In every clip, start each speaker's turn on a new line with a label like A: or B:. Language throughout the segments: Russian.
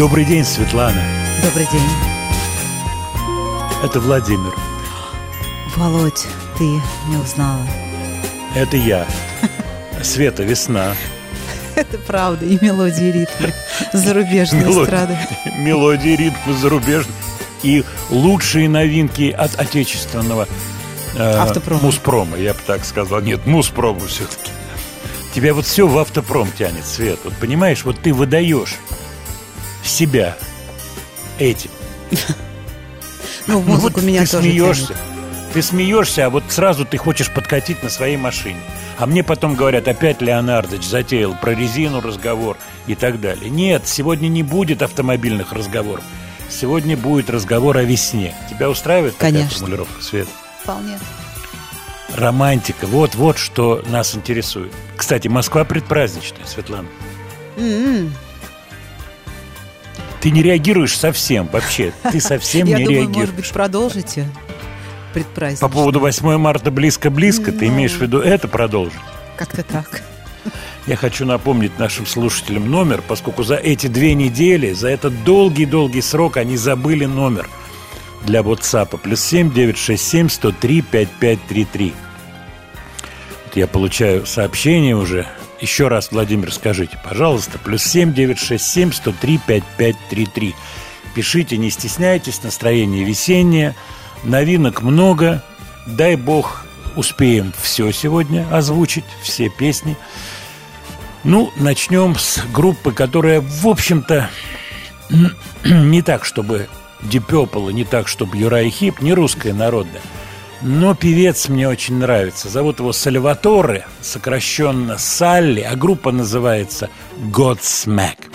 A: Добрый день, Светлана.
B: Добрый день.
A: Это Владимир.
B: Володь, ты не узнала.
A: Это я. Света, весна.
B: Это правда. И мелодии, и ритмы зарубежной
A: Мелодии.
B: эстрады.
A: Мелодии, ритмы зарубежные. И лучшие новинки от отечественного э,
B: Автопрома.
A: Муспрома, я бы так сказал. Нет, Муспрома все-таки. Тебя вот все в автопром тянет, Свет. Вот понимаешь, вот ты выдаешь себя этим.
B: Ну, музыку
A: вот
B: меня
A: ты
B: тоже
A: смеешься. Ты смеешься, а вот сразу ты хочешь подкатить на своей машине. А мне потом говорят, опять Леонардович затеял про резину разговор и так далее. Нет, сегодня не будет автомобильных разговоров. Сегодня будет разговор о весне. Тебя устраивает такая
B: Конечно.
A: формулировка, Свет?
B: Вполне.
A: Романтика. Вот, вот что нас интересует. Кстати, Москва предпраздничная, Светлана.
B: М-м.
A: Ты не реагируешь совсем вообще. Ты совсем
B: Я
A: не
B: думаю,
A: реагируешь.
B: может быть, продолжите предпраздничный.
A: По поводу 8 марта близко-близко, ты
B: Ну.
A: имеешь в виду это продолжить?
B: Как-то так.
A: Я хочу напомнить нашим слушателям номер, поскольку за эти две недели, за этот долгий-долгий срок они забыли номер для WhatsApp. Плюс 7 967 103 5533. Вот я получаю сообщение уже. Еще раз, Владимир, скажите, пожалуйста. Плюс 7 967 103 5533. Пишите, не стесняйтесь, настроение весеннее, новинок много. Дай бог успеем все сегодня озвучить, все песни. Ну, начнем с группы, которая, в общем-то, не так, чтобы Deep и не так, чтобы Юрай Хип, не русская народная. Но певец мне очень нравится. Зовут его Сальваторе, сокращенно Салли, а группа называется Godsmack.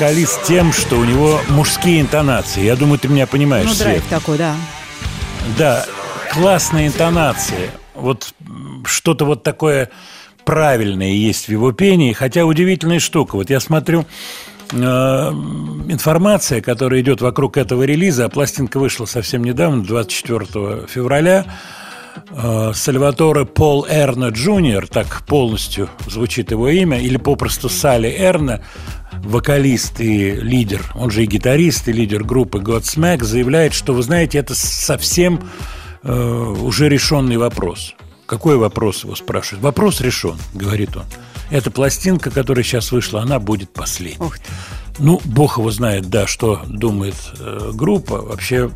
A: Вокалист тем, что у него мужские интонации. Я думаю, ты меня понимаешь,
B: Ну,
A: Свет.
B: драйв такой, да.
A: Да, классные интонации. Вот что-то вот такое правильное есть в его пении, хотя удивительная штука. Вот я смотрю э, информация, которая идет вокруг этого релиза, а пластинка вышла совсем недавно, 24 февраля. Э, Сальваторе Пол Эрна Джуниор, так полностью звучит его имя, или попросту Салли Эрна, вокалист и лидер, он же и гитарист, и лидер группы Godsmack, заявляет, что, вы знаете, это совсем э, уже решенный вопрос. Какой вопрос его спрашивают? Вопрос решен, говорит он. Эта пластинка, которая сейчас вышла, она будет последней. Ну, бог его знает, да, что думает э, группа. Вообще,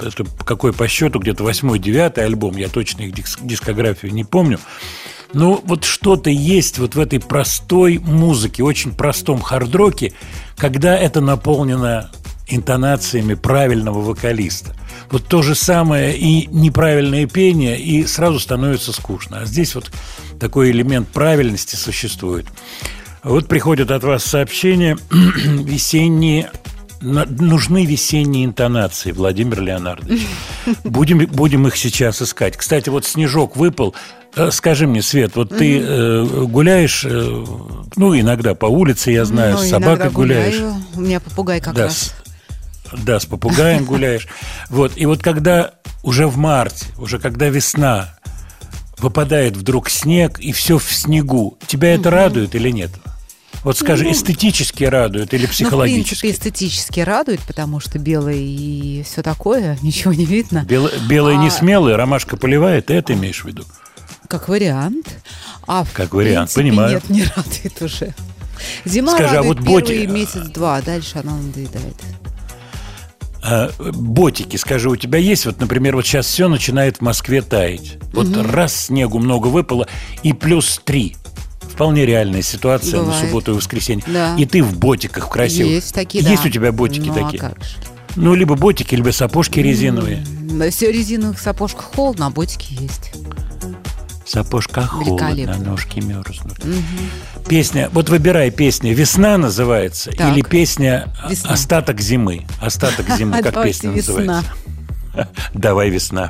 A: это какой по счету, где-то восьмой, девятый альбом, я точно их диск- дискографию не помню. Но вот что-то есть вот в этой простой музыке, очень простом хардроке, когда это наполнено интонациями правильного вокалиста. Вот то же самое и неправильное пение, и сразу становится скучно. А здесь вот такой элемент правильности существует. Вот приходят от вас сообщения весенние нужны весенние интонации, Владимир Леонардович. Будем, будем их сейчас искать. Кстати, вот снежок выпал. Э, Скажи мне, Свет, вот ты э, гуляешь, э, ну, иногда по улице, я знаю,
B: Ну,
A: с собакой гуляешь.
B: гуляю. У меня попугай как
A: да,
B: раз.
A: с, да, с попугаем гуляешь. Вот, и вот когда уже в марте, уже когда весна, выпадает вдруг снег, и все в снегу, тебя это радует или нет? Вот скажи, эстетически радует или
B: Ну, в
A: психологически?
B: принципе, эстетически радует, потому что белый и все такое, ничего не видно.
A: Бел- белые не
B: А-
A: смелые, ромашка поливает, ты это имеешь в виду?
B: Как вариант. А в
A: Как вариант,
B: принципе,
A: понимаю.
B: Нет, не радует уже. Зима
A: Скажи, а
B: радует
A: вот боти-
B: первый месяц-два, а дальше она надоедает.
A: А, ботики, скажи, у тебя есть, вот, например, вот сейчас все начинает в Москве таять. Вот раз снегу много выпало, и плюс три. Вполне реальная ситуация на
B: Бывает.
A: субботу и воскресенье.
B: Да.
A: И ты в ботиках красивых.
B: Есть такие,
A: Есть
B: да.
A: у тебя ботики
B: ну,
A: такие?
B: А как же.
A: Ну, либо ботики, либо сапожки резиновые.
B: На все резиновых сапожках холодно, а ботики есть.
A: Сапожка холодно,
B: Великолепно.
A: ножки мерзнут. Песня, вот выбирай песня. «Весна» называется
B: Так.
A: или песня
B: «Весна».
A: «Остаток зимы». «Остаток зимы», как песня называется. Давай «Весна».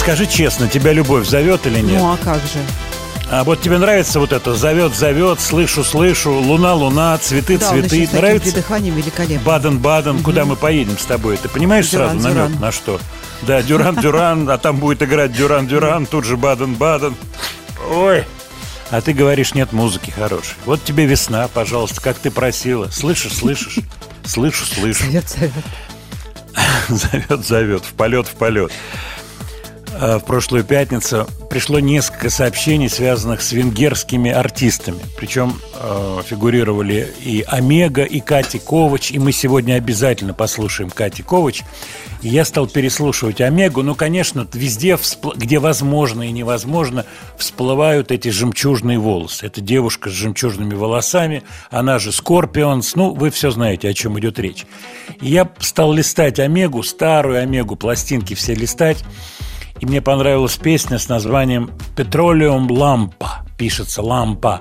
A: Скажи честно, тебя любовь зовет или нет?
B: Ну а как же?
A: А вот тебе нравится вот это «Зовет, зовет, слышу, слышу, луна, луна, цветы,
B: Да, он
A: цветы».
B: таким
A: Нравится?
B: придыханием великолепно.
A: Баден-Баден, куда мы поедем с тобой? Ты понимаешь
B: Дюран,
A: сразу намек
B: Дюран.
A: на что? Да, Дюран-Дюран, а там будет играть Дюран-Дюран, тут же Баден-Баден. Ой! А ты говоришь, нет музыки хорошей. Вот тебе весна, пожалуйста, как ты просила. Слышишь, слышишь? Слышу, слышу.
B: Зовет, зовет.
A: Зовет, зовет, в полет, в полет. А, В прошлую пятницу пришло несколько сообщений, связанных с венгерскими артистами. Причем э, фигурировали и Омега, и Кати Ковач. И мы сегодня обязательно послушаем Кати Ковач. И я стал переслушивать Омегу. Ну, конечно, везде, вспл- где возможно и невозможно, всплывают эти жемчужные волосы. Это девушка с жемчужными волосами, она же Скорпионс. Ну, вы все знаете, о чем идет речь. И я стал листать Омегу, старую Омегу, пластинки все листать. И мне понравилась песня с названием «Петролиум лампа». Пишется «лампа».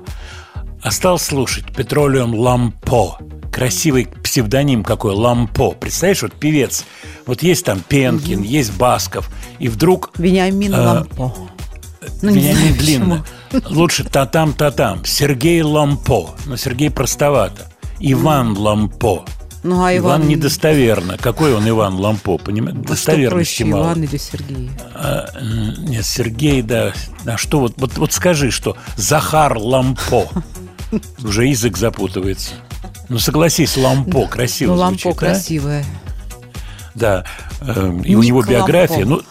A: А стал слушать «Петролиум лампо». Красивый псевдоним какой «лампо». Представляешь, вот певец. Вот есть там Пенкин, есть Басков. И вдруг
B: Вениамин
A: А,
B: Лампо. Ну, не
A: длинно. Лучше та-там, та-там. Сергей Лампо. Но Сергей простовато. Иван Лампо.
B: Ну, а
A: Иван,
B: Иван...
A: недостоверно. Какой он Иван Лампо? Понимаете?
B: А что
A: Достоверности
B: проще,
A: мало.
B: Иван или Сергей?
A: А, нет, Сергей, да. А что вот, вот, вот скажи, что Захар Лампо. Уже язык запутывается. Ну, согласись, Лампо красиво
B: Ну, Лампо красивое.
A: Да. Эм, И у него биография,
B: Лампо.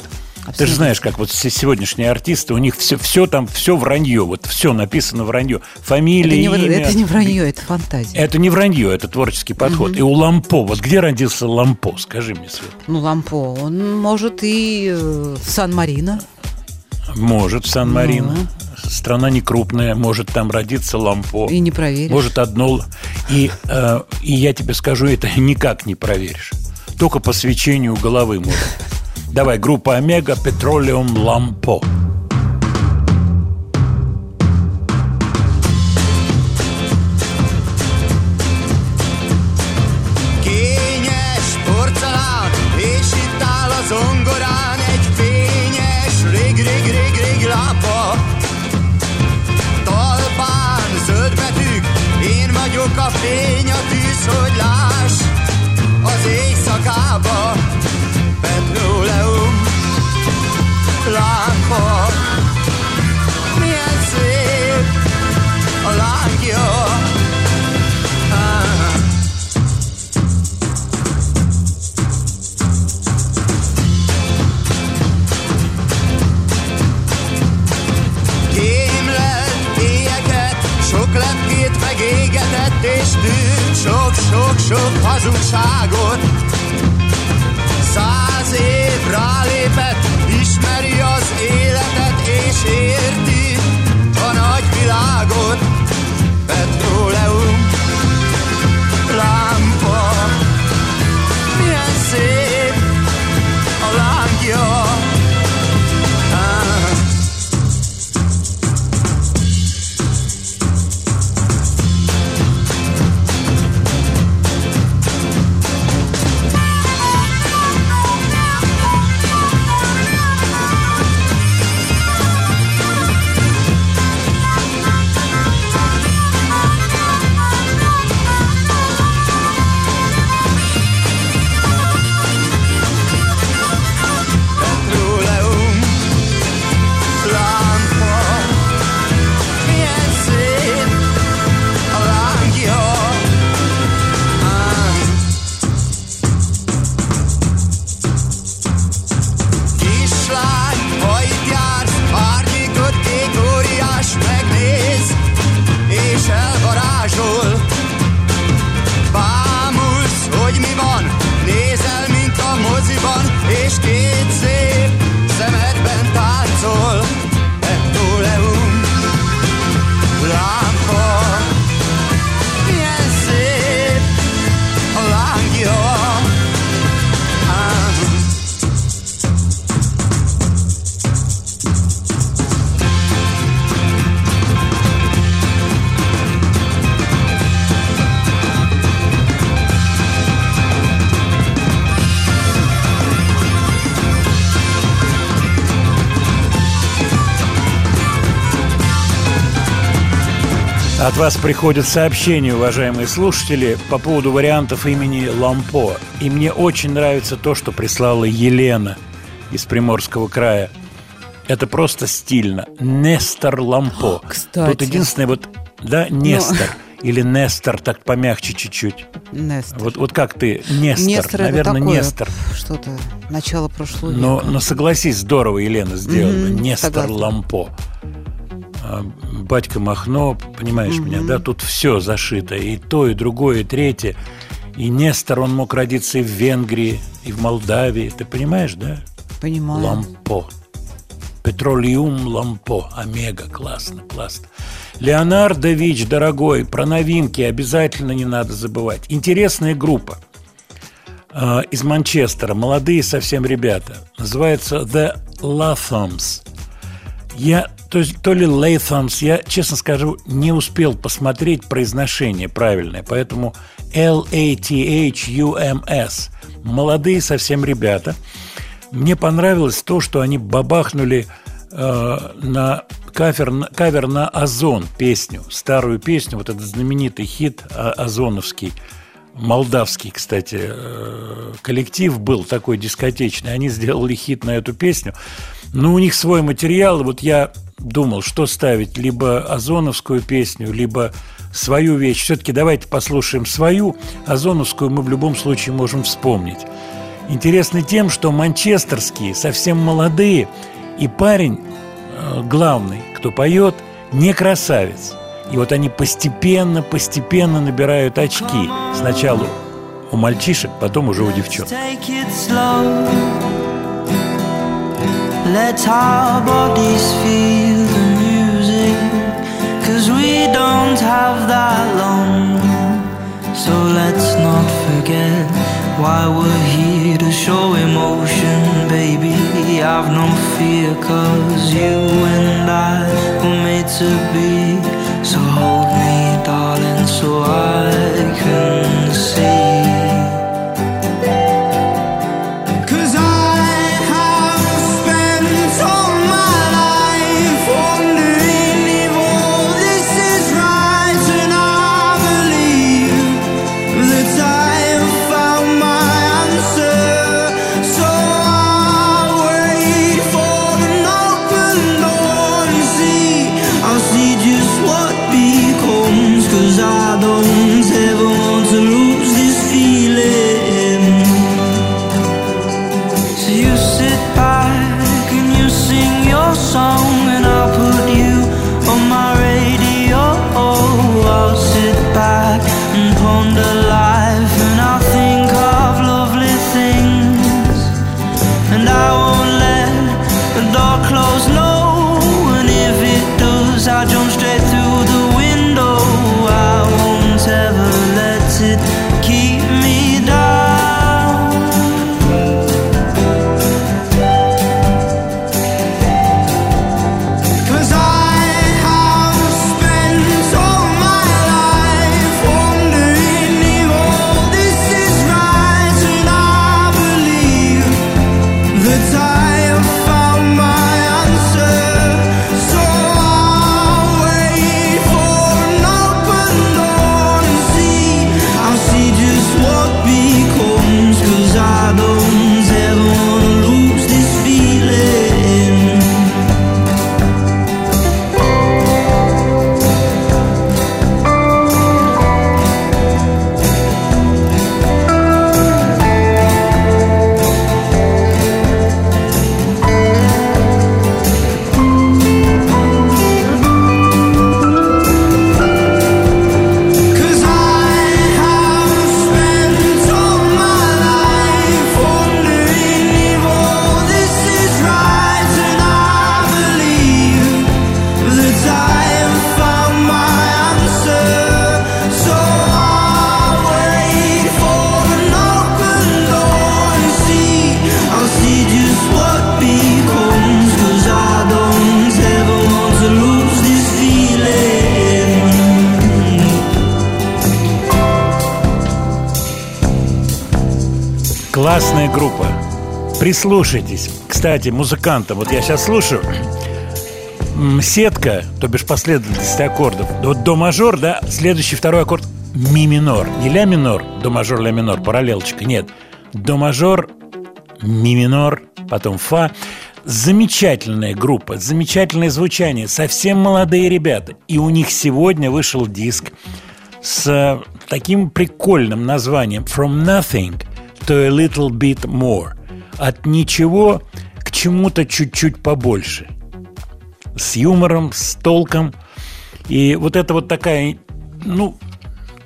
A: Ну, ты же знаешь, как вот все сегодняшние артисты, у них все, все там, все вранье, вот все написано вранье.
B: Это
A: Фамилия,
B: не,
A: имя.
B: это не вранье, это фантазия.
A: Это не вранье, это творческий подход. И у Лампо, вот где родился Лампо, скажи мне, Свет?
B: Ну, Лампо, он может и э, в Сан-Марино.
A: Может, Сан-Марино.
B: Ну.
A: Страна не крупная, может там родиться Лампо.
B: И не проверишь.
A: Может, одно... И, э, и я тебе скажу, это никак не проверишь. Только по свечению головы можно. Давай, группа Омега, Петролиум Лампо.
C: Sok-sok-sok hazugságot. Száz év rálépett, ismeri az életet, és érti a nagy világot.
A: От вас приходят сообщения, уважаемые слушатели, по поводу вариантов имени Лампо. И мне очень нравится то, что прислала Елена из Приморского края. Это просто стильно. Нестор Лампо.
B: Кстати.
A: Тут единственное вот, да, Нестор. Или Нестор, так помягче чуть-чуть.
B: Нестор.
A: Вот, вот как ты, Нестор,
B: Нестор это
A: наверное,
B: такое,
A: Нестор.
B: Что-то, начало прошлого
A: Но,
B: века.
A: но согласись, здорово Елена сделала.
B: Мгм,
A: Нестор
B: согласна.
A: Лампо. Батька Махно, понимаешь меня, да? Тут все зашито. И то, и другое, и третье. И Нестор, он мог родиться и в Венгрии, и в Молдавии. Ты понимаешь, да?
B: Понимаю.
A: Лампо. Петролиум Лампо. Омега. Классно, классно. Леонардо Вич, дорогой, про новинки обязательно не надо забывать. Интересная группа э, из Манчестера. Молодые совсем ребята. Называется The Lathoms. Я, то, есть, то ли Lathoms, я, честно скажу, не успел посмотреть произношение правильное, поэтому L-A-T-H-U-M-S. Молодые совсем ребята. Мне понравилось то, что они бабахнули э, на кавер, кавер на Озон песню, старую песню, вот этот знаменитый хит а- озоновский, молдавский, кстати, э, коллектив был такой дискотечный. Они сделали хит на эту песню. Но у них свой материал. Вот я думал, что ставить, либо озоновскую песню, либо свою вещь. Все-таки давайте послушаем свою. Озоновскую мы в любом случае можем вспомнить. Интересны тем, что манчестерские совсем молодые, и парень э, главный, кто поет, не красавец. И вот они постепенно, постепенно набирают очки. Сначала у мальчишек, потом уже у девчонок.
C: Let our bodies feel the music. Cause we don't have that long. So let's not forget why we're here to show emotion, baby. I've no fear, cause you and I were made to be. So hold me, darling, so I can
A: Прислушайтесь. Кстати, музыкантам, вот я сейчас слушаю, сетка, то бишь последовательность аккордов. Вот до мажор, да, следующий второй аккорд ми минор. Не ля минор, до мажор, ля минор, параллелочка. Нет. До мажор, ми минор, потом фа. Замечательная группа, замечательное звучание, совсем молодые ребята. И у них сегодня вышел диск с таким прикольным названием From Nothing to a Little Bit More. От ничего к чему-то чуть-чуть побольше. С юмором, с толком. И вот это вот такая, ну,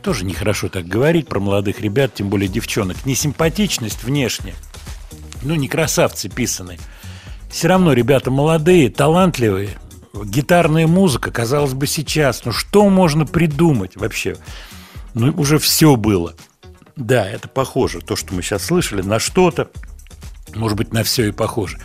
A: тоже нехорошо так говорить про молодых ребят, тем более девчонок. Несимпатичность внешне. Ну, не красавцы писаны. Все равно ребята молодые, талантливые. Гитарная музыка, казалось бы, сейчас. Ну, что можно придумать вообще? Ну, уже все было. Да, это похоже. То, что мы сейчас слышали, на что-то. Может быть, на все и похоже.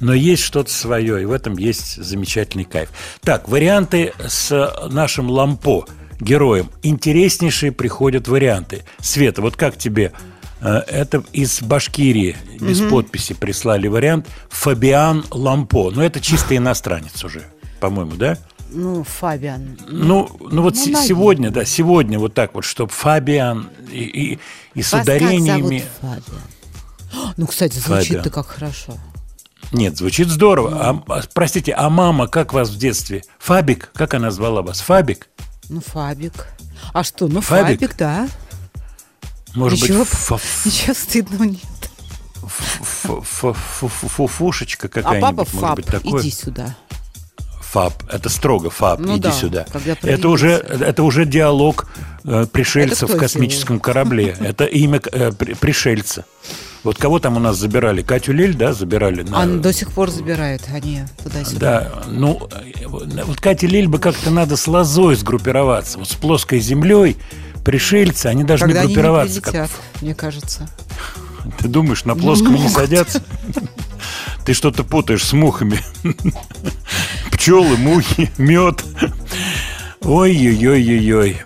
A: Но есть что-то свое, и в этом есть замечательный кайф. Так, варианты с нашим Лампо, героем. Интереснейшие приходят варианты. Света, вот как тебе? Э, Это из Башкирии, без подписи прислали вариант. Фабиан Лампо. Но это чисто иностранец уже, по-моему, да?
B: Ну, Фабиан.
A: Ну, ну вот
B: Ну,
A: сегодня, да, сегодня вот так вот, чтобы Фабиан и, и, и с
B: Вас как
A: ударениями.
B: зовут Фабиан? Ну, кстати, звучит-то как хорошо.
A: Нет, звучит здорово. А, а, простите, а мама как вас в детстве? Фабик? Как она звала вас? Фабик?
B: Ну, Фабик. А что? Ну,
A: Фабик?
B: Фабик, да.
A: Может
B: Ничего,
A: быть, фа-
B: ничего стыдного нет.
A: ф- ф- ф- ф- фуфушечка
B: А
A: какая-нибудь,
B: папа
A: может
B: Фаб,
A: быть, такое?
B: иди сюда.
A: Фаб. Это строго фаб.
B: Ну
A: Иди
B: да,
A: сюда. Это уже, это уже диалог э, пришельцев в космическом корабле. Это имя э, при- пришельца. Вот кого там у нас забирали? Катю Лель, да, забирали? на-
B: А до сих пор забирают они туда-сюда.
A: Да, ну, вот Кате Лель бы как-то надо с лозой сгруппироваться. Вот с плоской землей пришельцы, они должны
B: Когда они не
A: группироваться. как-
B: прилетят, мне кажется.
A: Ты думаешь, на плоском не садятся? Ты что-то путаешь с мухами. Пчелы, мухи, мед. Ой-ой-ой-ой-ой.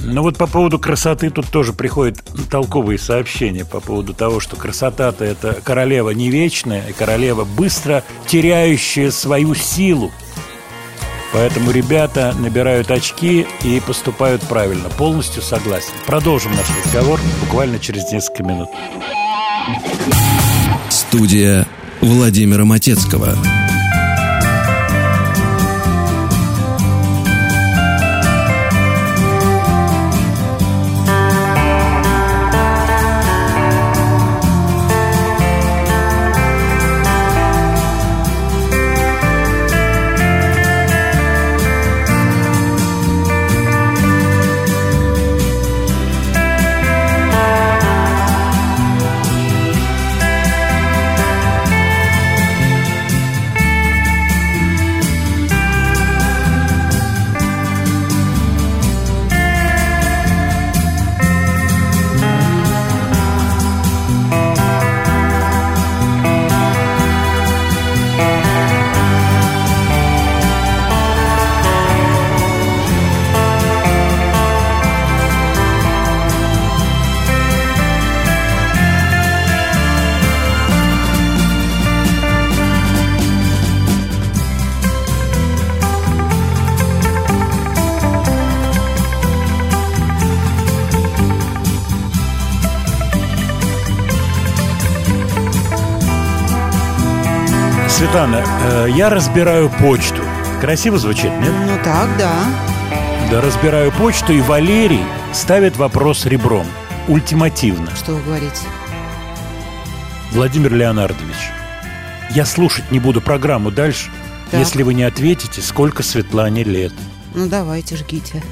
A: Ну вот по поводу красоты тут тоже приходят толковые сообщения по поводу того, что красота-то это королева не вечная, и королева быстро теряющая свою силу. Поэтому ребята набирают очки и поступают правильно. Полностью согласен. Продолжим наш разговор буквально через несколько минут.
D: Студия Владимира Матецкого.
A: Светлана, э, я разбираю почту. Красиво звучит, нет?
B: Ну так, да.
A: Да, разбираю почту, и Валерий ставит вопрос ребром. Ультимативно.
B: Что вы говорите?
A: Владимир Леонардович, я слушать не буду программу дальше,
B: Так.
A: если вы не ответите, сколько Светлане лет.
B: Ну давайте, жгите.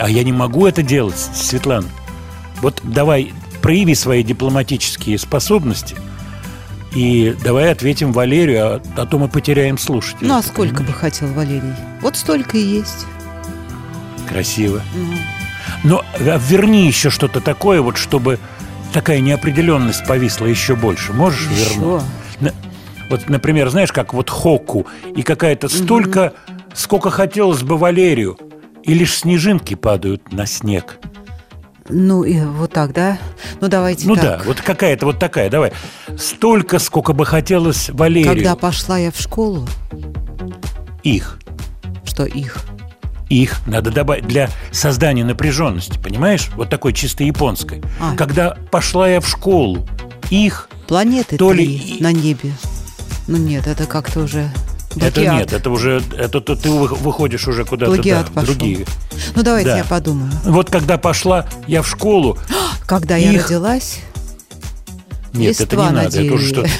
A: А я не могу это делать, Светлана. Вот давай, прояви свои дипломатические способности и давай ответим Валерию, а, а то мы потеряем слушателей.
B: Ну а сколько бы хотел Валерий? Вот столько и есть.
A: Красиво.
B: Ну,
A: Но а, верни еще что-то такое, вот чтобы такая неопределенность повисла еще больше. Можешь
B: Еще?
A: вернуть? Вот, например, знаешь, как вот Хокку и какая-то столько, сколько хотелось бы Валерию, и лишь снежинки падают на снег.
B: Ну и вот так, да? Ну давайте
A: Ну
B: так.
A: да, вот какая-то вот такая, давай. Столько, сколько бы хотелось Валерию.
B: Когда пошла я в школу,
A: Их.
B: Что их?
A: Их надо добавить для создания напряженности, понимаешь? Вот такой чисто японской.
B: А.
A: Когда пошла я в школу, их
B: Планеты
A: То ли
B: на небе. Ну нет, это как-то уже
A: Это
B: плагиат.
A: нет, это уже это, ты ты вы- выходишь уже куда-то
B: Плагиат
A: да,
B: пошел.
A: другие.
B: Ну давайте
A: Да.
B: я подумаю.
A: Вот когда пошла я в школу,
B: Когда я
A: Их.
B: родилась,
A: нет, это
B: Листва
A: не
B: на
A: надо, это уже что-то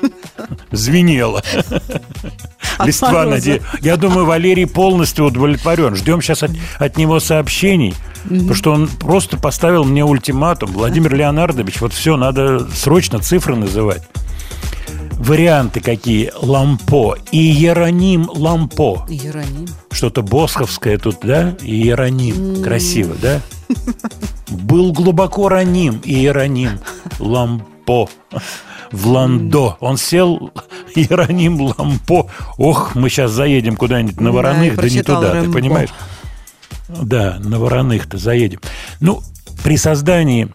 A: звенело.
B: От
A: Листва на
B: мороза.
A: дереве. Я думаю, Валерий полностью удовлетворен. Ждем сейчас от, от него сообщений, потому что он просто поставил мне ультиматум. Владимир Леонардович, вот все, надо срочно цифры называть. Варианты какие? Лампо. И Иероним Лампо.
B: Иероним.
A: Что-то босховское тут, да? Иероним. Красиво, да? Был глубоко раним Иероним Лампо. В Ландо. Он сел, Иероним Лампо. Ох, мы сейчас заедем куда-нибудь на
B: Да,
A: Вороных,
B: я
A: да, не туда, ты
B: Рэмбо.
A: понимаешь? Да, на Вороных-то заедем. Ну, при создании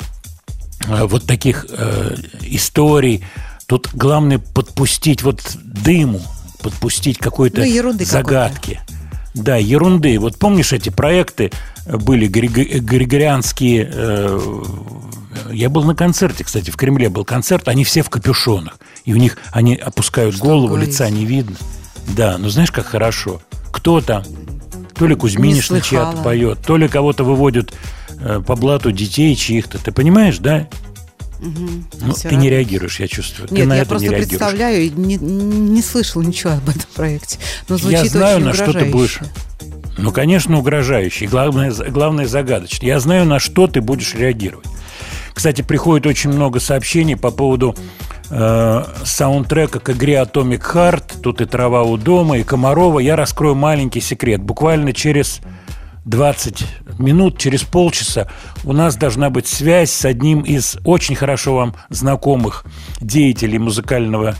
A: э, вот таких э, историй, тут главное подпустить вот дыму, подпустить какой-то
B: Ну,
A: загадки. Да, ерунды. Вот помнишь, эти проекты были григо- григорианские. э, я был на концерте, кстати, в Кремле был концерт, они все в капюшонах. И у них они опускают голову,
B: говорите?
A: лица не видно. Да, ну знаешь, как хорошо. Кто там? То ли Кузьминишна чья-то поет, то ли кого-то выводят э, по блату детей чьих-то. Ты понимаешь, да? Ну,
B: Всё
A: ты не реагируешь, я чувствую. ты
B: Нет,
A: на
B: я
A: это
B: просто
A: не реагируешь.
B: представляю и не, не слышал ничего об этом проекте. Но звучит
A: Я знаю,
B: очень
A: на что ты будешь. Ну, конечно, угрожающий. Главное, главное загадочный. Я знаю, на что ты будешь реагировать. Кстати, приходит очень много сообщений по поводу э, саундтрека к игре Atomic Heart. Тут и трава у дома, и Комарова. Я раскрою маленький секрет. Буквально через 20 минут, через полчаса у нас должна быть связь с одним из очень хорошо вам знакомых деятелей музыкального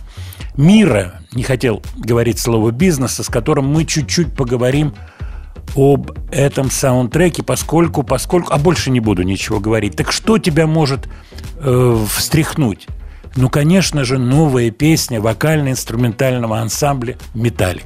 A: мира. Не хотел говорить слово бизнеса, с которым мы чуть-чуть поговорим об этом саундтреке, поскольку, поскольку, а больше не буду ничего говорить. Так что тебя может э, встряхнуть? Ну, конечно же, новая песня вокально-инструментального ансамбля «Металлик».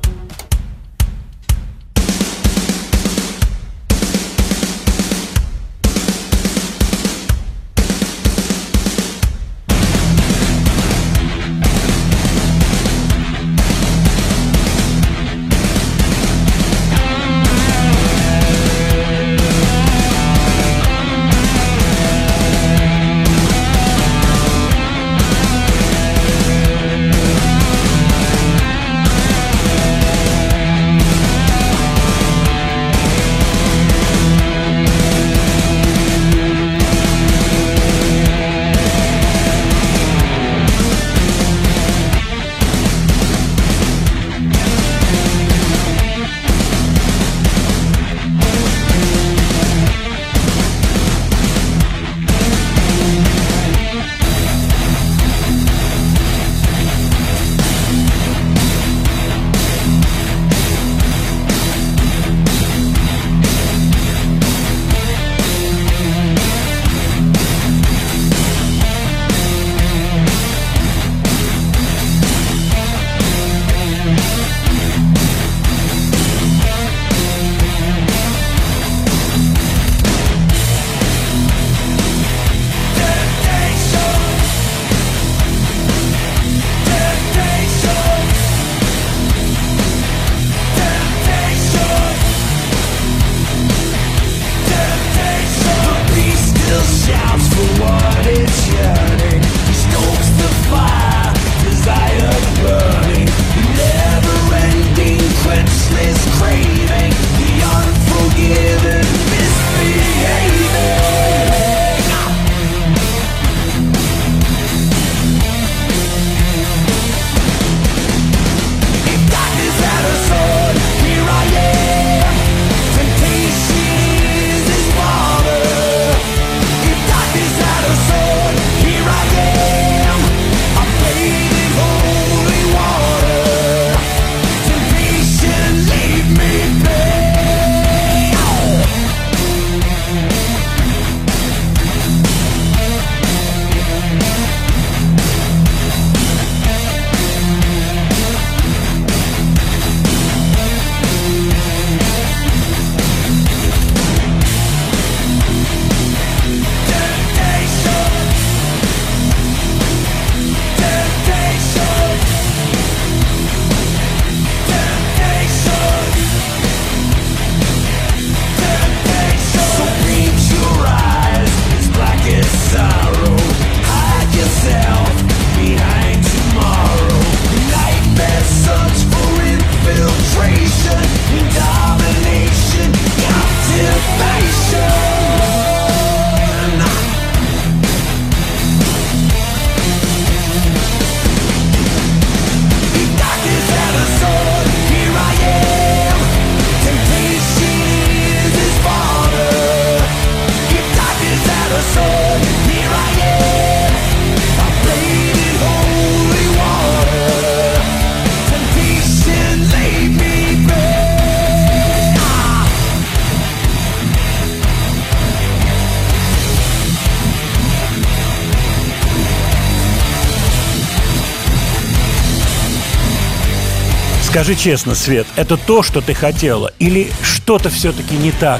A: Скажи честно, Свет, это то, что ты хотела? Или что-то все-таки не так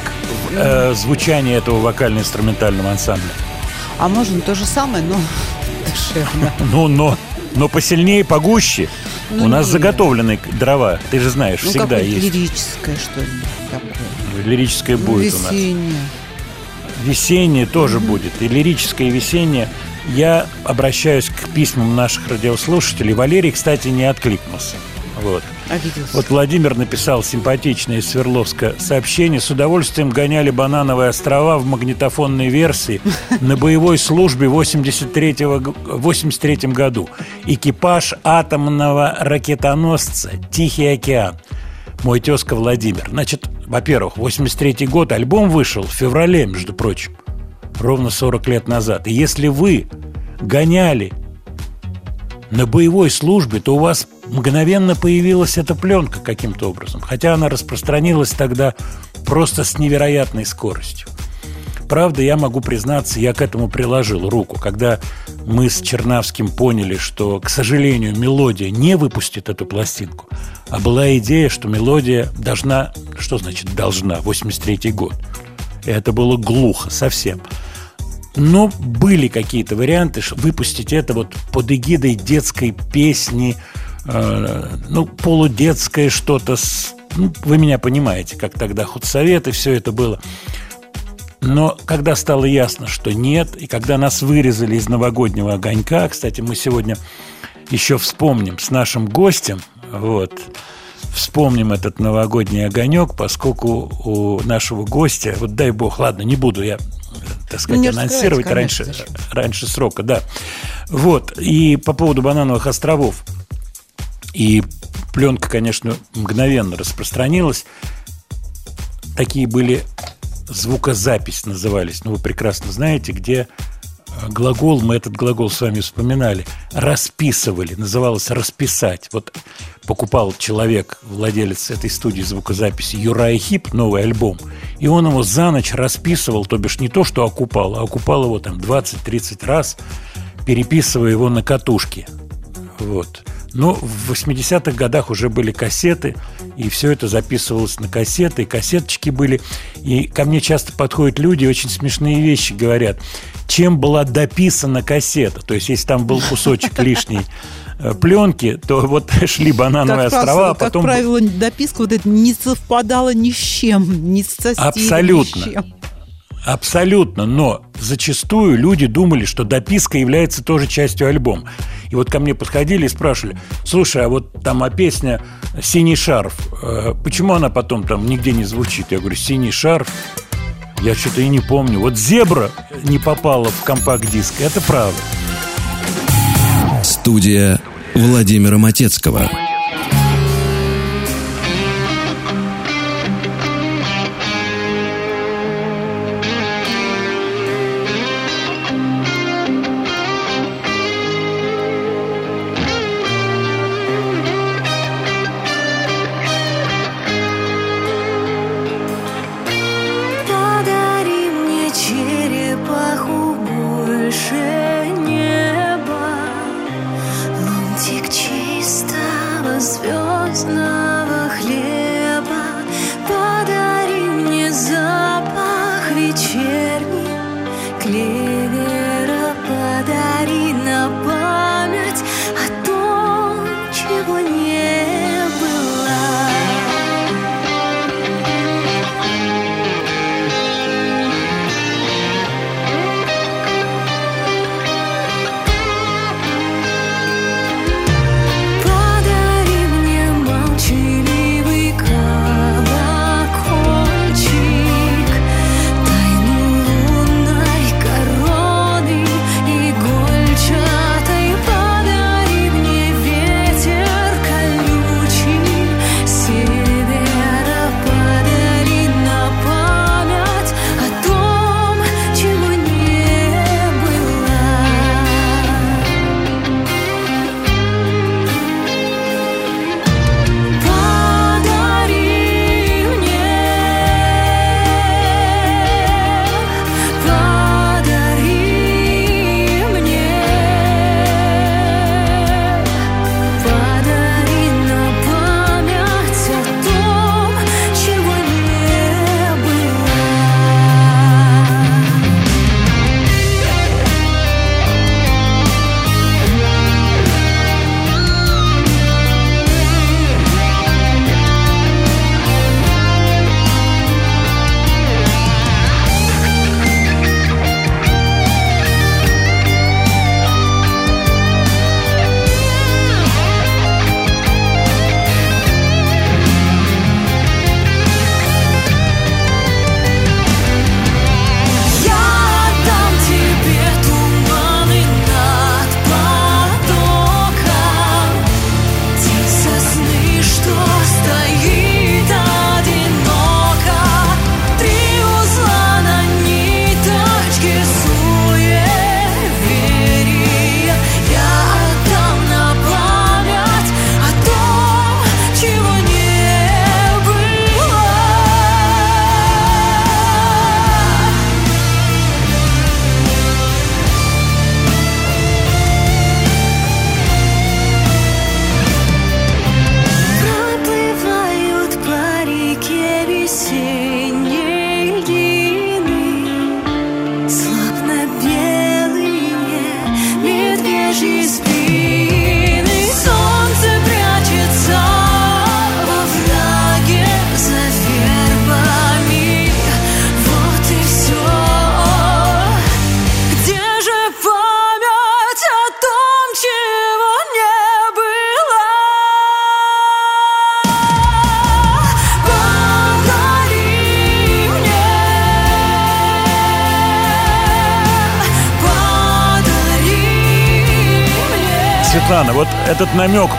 A: в э, звучании этого вокально-инструментального ансамбля?
B: А можно то же самое, но душевно.
A: Ну, но, но посильнее, погуще.
B: Ну,
A: У нас
B: нет.
A: заготовлены дрова, ты же знаешь,
B: Ну,
A: всегда есть.
B: лирическое что-нибудь такое.
A: Лирическое
B: Ну,
A: будет у нас.
B: весеннее.
A: Весеннее тоже будет. И лирическое и весеннее. Я обращаюсь к письмам наших радиослушателей. Валерий, кстати, не откликнулся. Вот.
B: Обиделся.
A: Вот Владимир написал симпатичное из Свердловска сообщение. С удовольствием гоняли банановые острова в магнитофонной версии на боевой службе в 83 83 году. Экипаж атомного ракетоносца «Тихий океан». Мой тезка Владимир. Значит, во-первых, 83 год альбом вышел в феврале, между прочим. Ровно 40 лет назад. И если вы гоняли на боевой службе, то у вас мгновенно появилась эта пленка каким-то образом. Хотя она распространилась тогда просто с невероятной скоростью. Правда, я могу признаться, я к этому приложил руку. Когда мы с Чернавским поняли, что, к сожалению, мелодия не выпустит эту пластинку, а была идея, что мелодия должна... Что значит должна? 83-й год. И это было глухо совсем. Но были какие-то варианты выпустить это вот под эгидой детской песни, э, ну, полудетское что-то. С, ну, вы меня понимаете, как тогда худсовет и все это было. Но когда стало ясно, что нет, и когда нас вырезали из новогоднего огонька, кстати, мы сегодня еще вспомним с нашим гостем, вот, вспомним этот новогодний огонек, поскольку у нашего гостя, вот дай бог, ладно, не буду я, так сказать,
B: не
A: анонсировать раньше,
B: конечно,
A: раньше срока, да. Вот, и по поводу банановых островов, и пленка, конечно, мгновенно распространилась. Такие были звукозапись назывались. Ну, вы прекрасно знаете, где э, глагол, мы этот глагол с вами вспоминали, расписывали, называлось расписать. Вот покупал человек, владелец этой студии звукозаписи Юрай Хип, новый альбом, и он его за ночь расписывал, то бишь не то, что окупал, а окупал его там 20-30 раз, переписывая его на катушки. Вот. Но в 80-х годах уже были кассеты, и все это записывалось на кассеты, и кассеточки были. И ко мне часто подходят люди, очень смешные вещи говорят. Чем была дописана кассета? То есть, если там был кусочек лишней э, пленки, то вот шли банановые
B: Как,
A: острова, а
B: раз, как
A: потом...
B: правило, дописка вот эта не совпадала ни с чем, ни со
A: Абсолютно.
B: ни с чем.
A: Абсолютно, но зачастую люди думали, что дописка является тоже частью альбома. И вот ко мне подходили и спрашивали, слушай, а вот там а песня «Синий шарф», э, почему она потом там нигде не звучит? Я говорю, «Синий шарф», я что-то и не помню. Вот «Зебра» не попала в компакт-диск, это правда.
D: Студия Владимира Матецкого.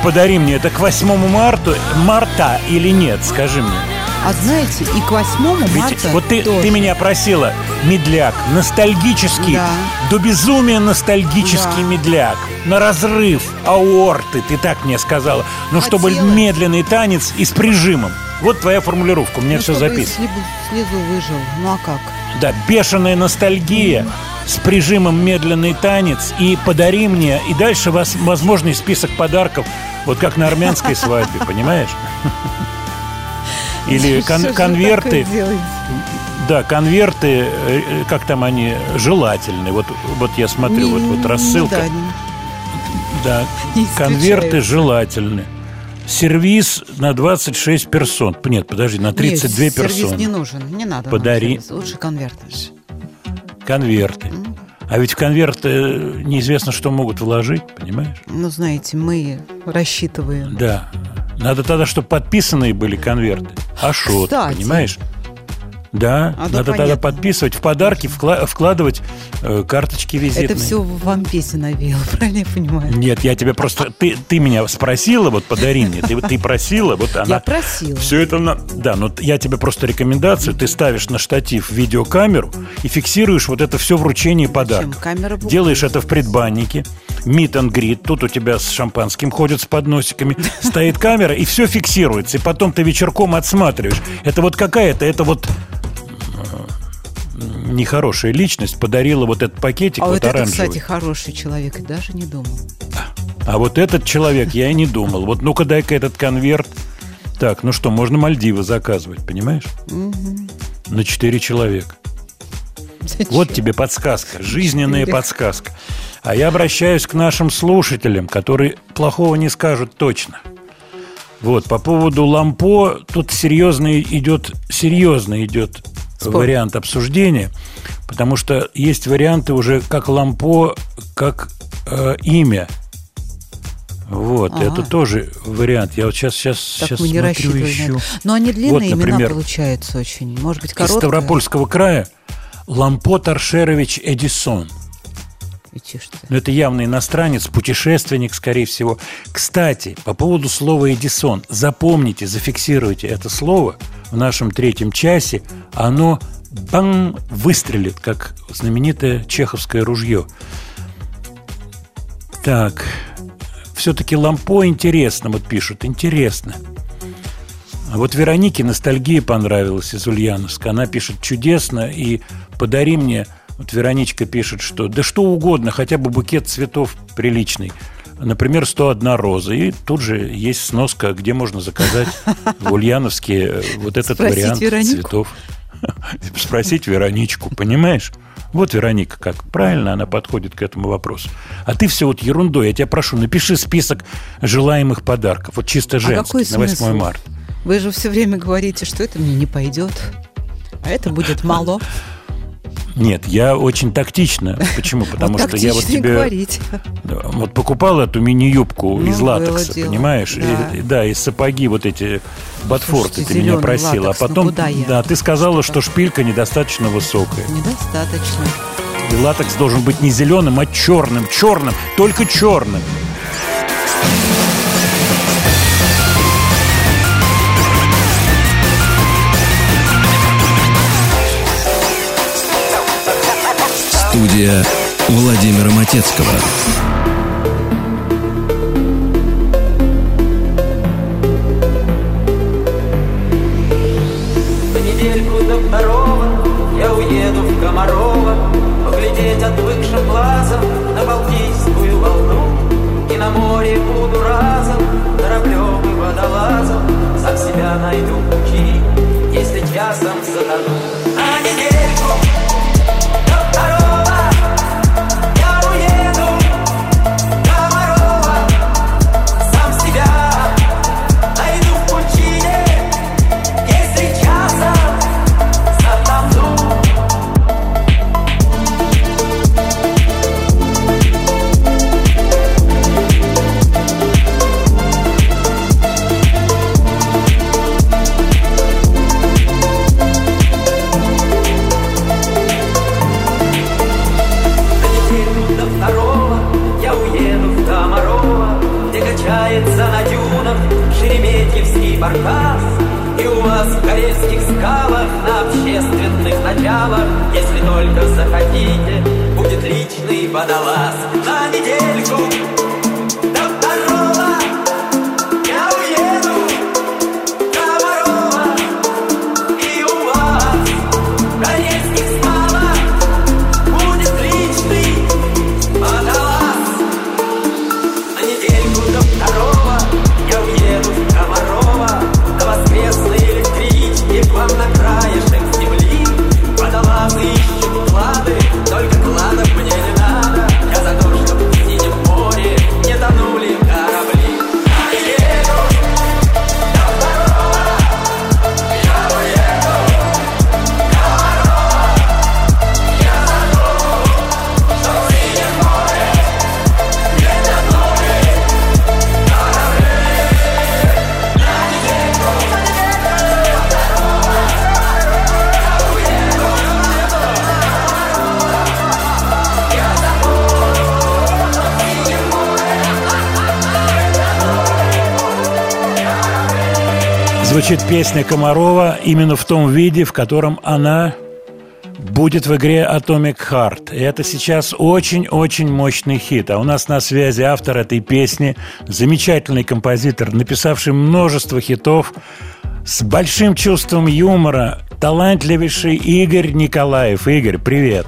A: «Подари мне» это к 8 марта, марта или нет, скажи мне.
B: А знаете, и к 8
A: Ведь
B: марта
A: вот ты,
B: тоже.
A: ты меня просила, медляк, ностальгический,
B: Да.
A: до безумия ностальгический
B: Да.
A: медляк, на разрыв аорты, ты так мне сказала. Ну, чтобы
B: Хотела.
A: медленный танец и с прижимом. Вот твоя формулировка, у меня
B: Ну,
A: все
B: чтобы
A: записано.
B: слезу- Слезу выжил. Ну а как?
A: Да, бешеная ностальгия с прижимом медленный танец и подари мне, и дальше вас, возможный список подарков, вот как на армянской свадьбе, понимаешь? Или кон- конверты, да, конверты, э, как там они, желательны. Вот, вот я смотрю,
B: Не-
A: вот, вот рассылка.
B: да, не-
A: Да,
B: Не исключаю.
A: конверты желательны. Сервис на 26 персон. Нет, подожди, на 32
B: Нет, сервис
A: персоны.
B: не нужен, не надо.
A: Подари.
B: сервис, Лучше конверты.
A: Конверты. А ведь в конверты э, неизвестно, что могут вложить, понимаешь?
B: Ну, знаете, мы рассчитываем.
A: Да. Надо тогда, чтобы подписанные были конверты. Ашот,
B: Кстати.
A: понимаешь? Да,
B: А,
A: надо тогда
B: понятно.
A: подписывать в подарки, вкла- вкладывать э, карточки визитные.
B: Это все вам песня навеяло, правильно я понимаю?
A: Нет, я тебе просто... Ты, ты меня спросила, вот подари мне. Ты, ты просила, вот она...
B: Я просила.
A: Все это на... Да, но я тебе просто рекомендацию. Ты ставишь на штатив видеокамеру и фиксируешь вот это все вручение подарка.
B: Камера.
A: Делаешь это в предбаннике. Meet and greet. Тут у тебя с шампанским ходят с подносиками. Стоит камера, и все фиксируется. И потом ты вечерком отсматриваешь. Это вот какая-то, это вот э, нехорошая личность подарила вот этот пакетик
B: А
A: вот
B: вот это,
A: оранжевый.
B: кстати, хороший человек, даже не думал.
A: А вот этот человек, я и не думал. Вот ну-ка дай-ка этот конверт. Так, ну что, можно Мальдивы заказывать, понимаешь? На четыре человека.
B: Зачем?
A: Вот тебе подсказка, жизненная подсказка. А я обращаюсь к нашим слушателям, которые плохого не скажут точно. Вот, по поводу лампо, тут серьезно идет, серьезно идет
B: Спор.
A: вариант обсуждения, потому что есть варианты уже как лампо, как э, имя. Вот, это тоже вариант. Я вот сейчас, сейчас,
B: Так
A: сейчас
B: мы не
A: смотрю, ищу.
B: Но они длинные
A: Вот,
B: имена
A: например,
B: получаются очень. Может быть,
A: Из
B: короткие.
A: Ставропольского края Лампо Таршерович Эдисон.
B: Ты.
A: Ну, это явно иностранец, путешественник, скорее всего. Кстати, по поводу слова «Эдисон». Запомните, зафиксируйте это слово в нашем третьем часе. Оно бам, выстрелит, как знаменитое чеховское ружье. Так, все-таки лампо интересно, вот пишут, интересно. А вот Веронике ностальгия понравилась из Ульяновска. Она пишет чудесно и подари мне. Вот Вероничка пишет, что да что угодно, хотя бы букет цветов приличный. Например, 101 роза. И тут же есть сноска, где можно заказать в Ульяновске э, вот этот
B: Спросить
A: вариант
B: Веронику?
A: цветов. Спросить Вероничку, понимаешь? Вот Вероника как. Правильно она подходит к этому вопросу. А ты все вот ерундой. Я тебя прошу, напиши список желаемых подарков. Вот чисто
B: А
A: женский
B: какой
A: на 8
B: смысл?
A: марта.
B: Вы же все время говорите, что это мне не пойдет. А это будет мало.
A: Нет, я очень тактично. Почему? Потому
B: Вот
A: что я вот тебе
B: говорите.
A: да, вот покупал эту мини-юбку
B: Ну,
A: из латекса,
B: дело.
A: понимаешь?
B: Да.
A: И, да, и сапоги вот эти ботфорты
B: Слушайте,
A: ты меня просила.
B: латекс,
A: а
B: ну
A: потом,
B: я?
A: да, ты сказала, что шпилька недостаточно высокая.
B: Недостаточно.
A: И латекс должен быть не зеленым, а черным. Черным, только черным.
D: Студия Владимира Матецкого.
E: На недельку до второго я уеду в Комарова Поглядеть отвыкшим глазом на Балтийскую волну И на море буду разом кораблем и водолазом Сам себя найду пути, если часом началах Если только захотите, будет личный водолаз. На недельку
A: Звучит песня Комарова именно в том виде, в котором она будет в игре Atomic Heart. И это сейчас очень-очень мощный хит. А у нас на связи автор этой песни, замечательный композитор, написавший множество хитов, с большим чувством юмора, талантливейший Игорь Николаев. Игорь, привет.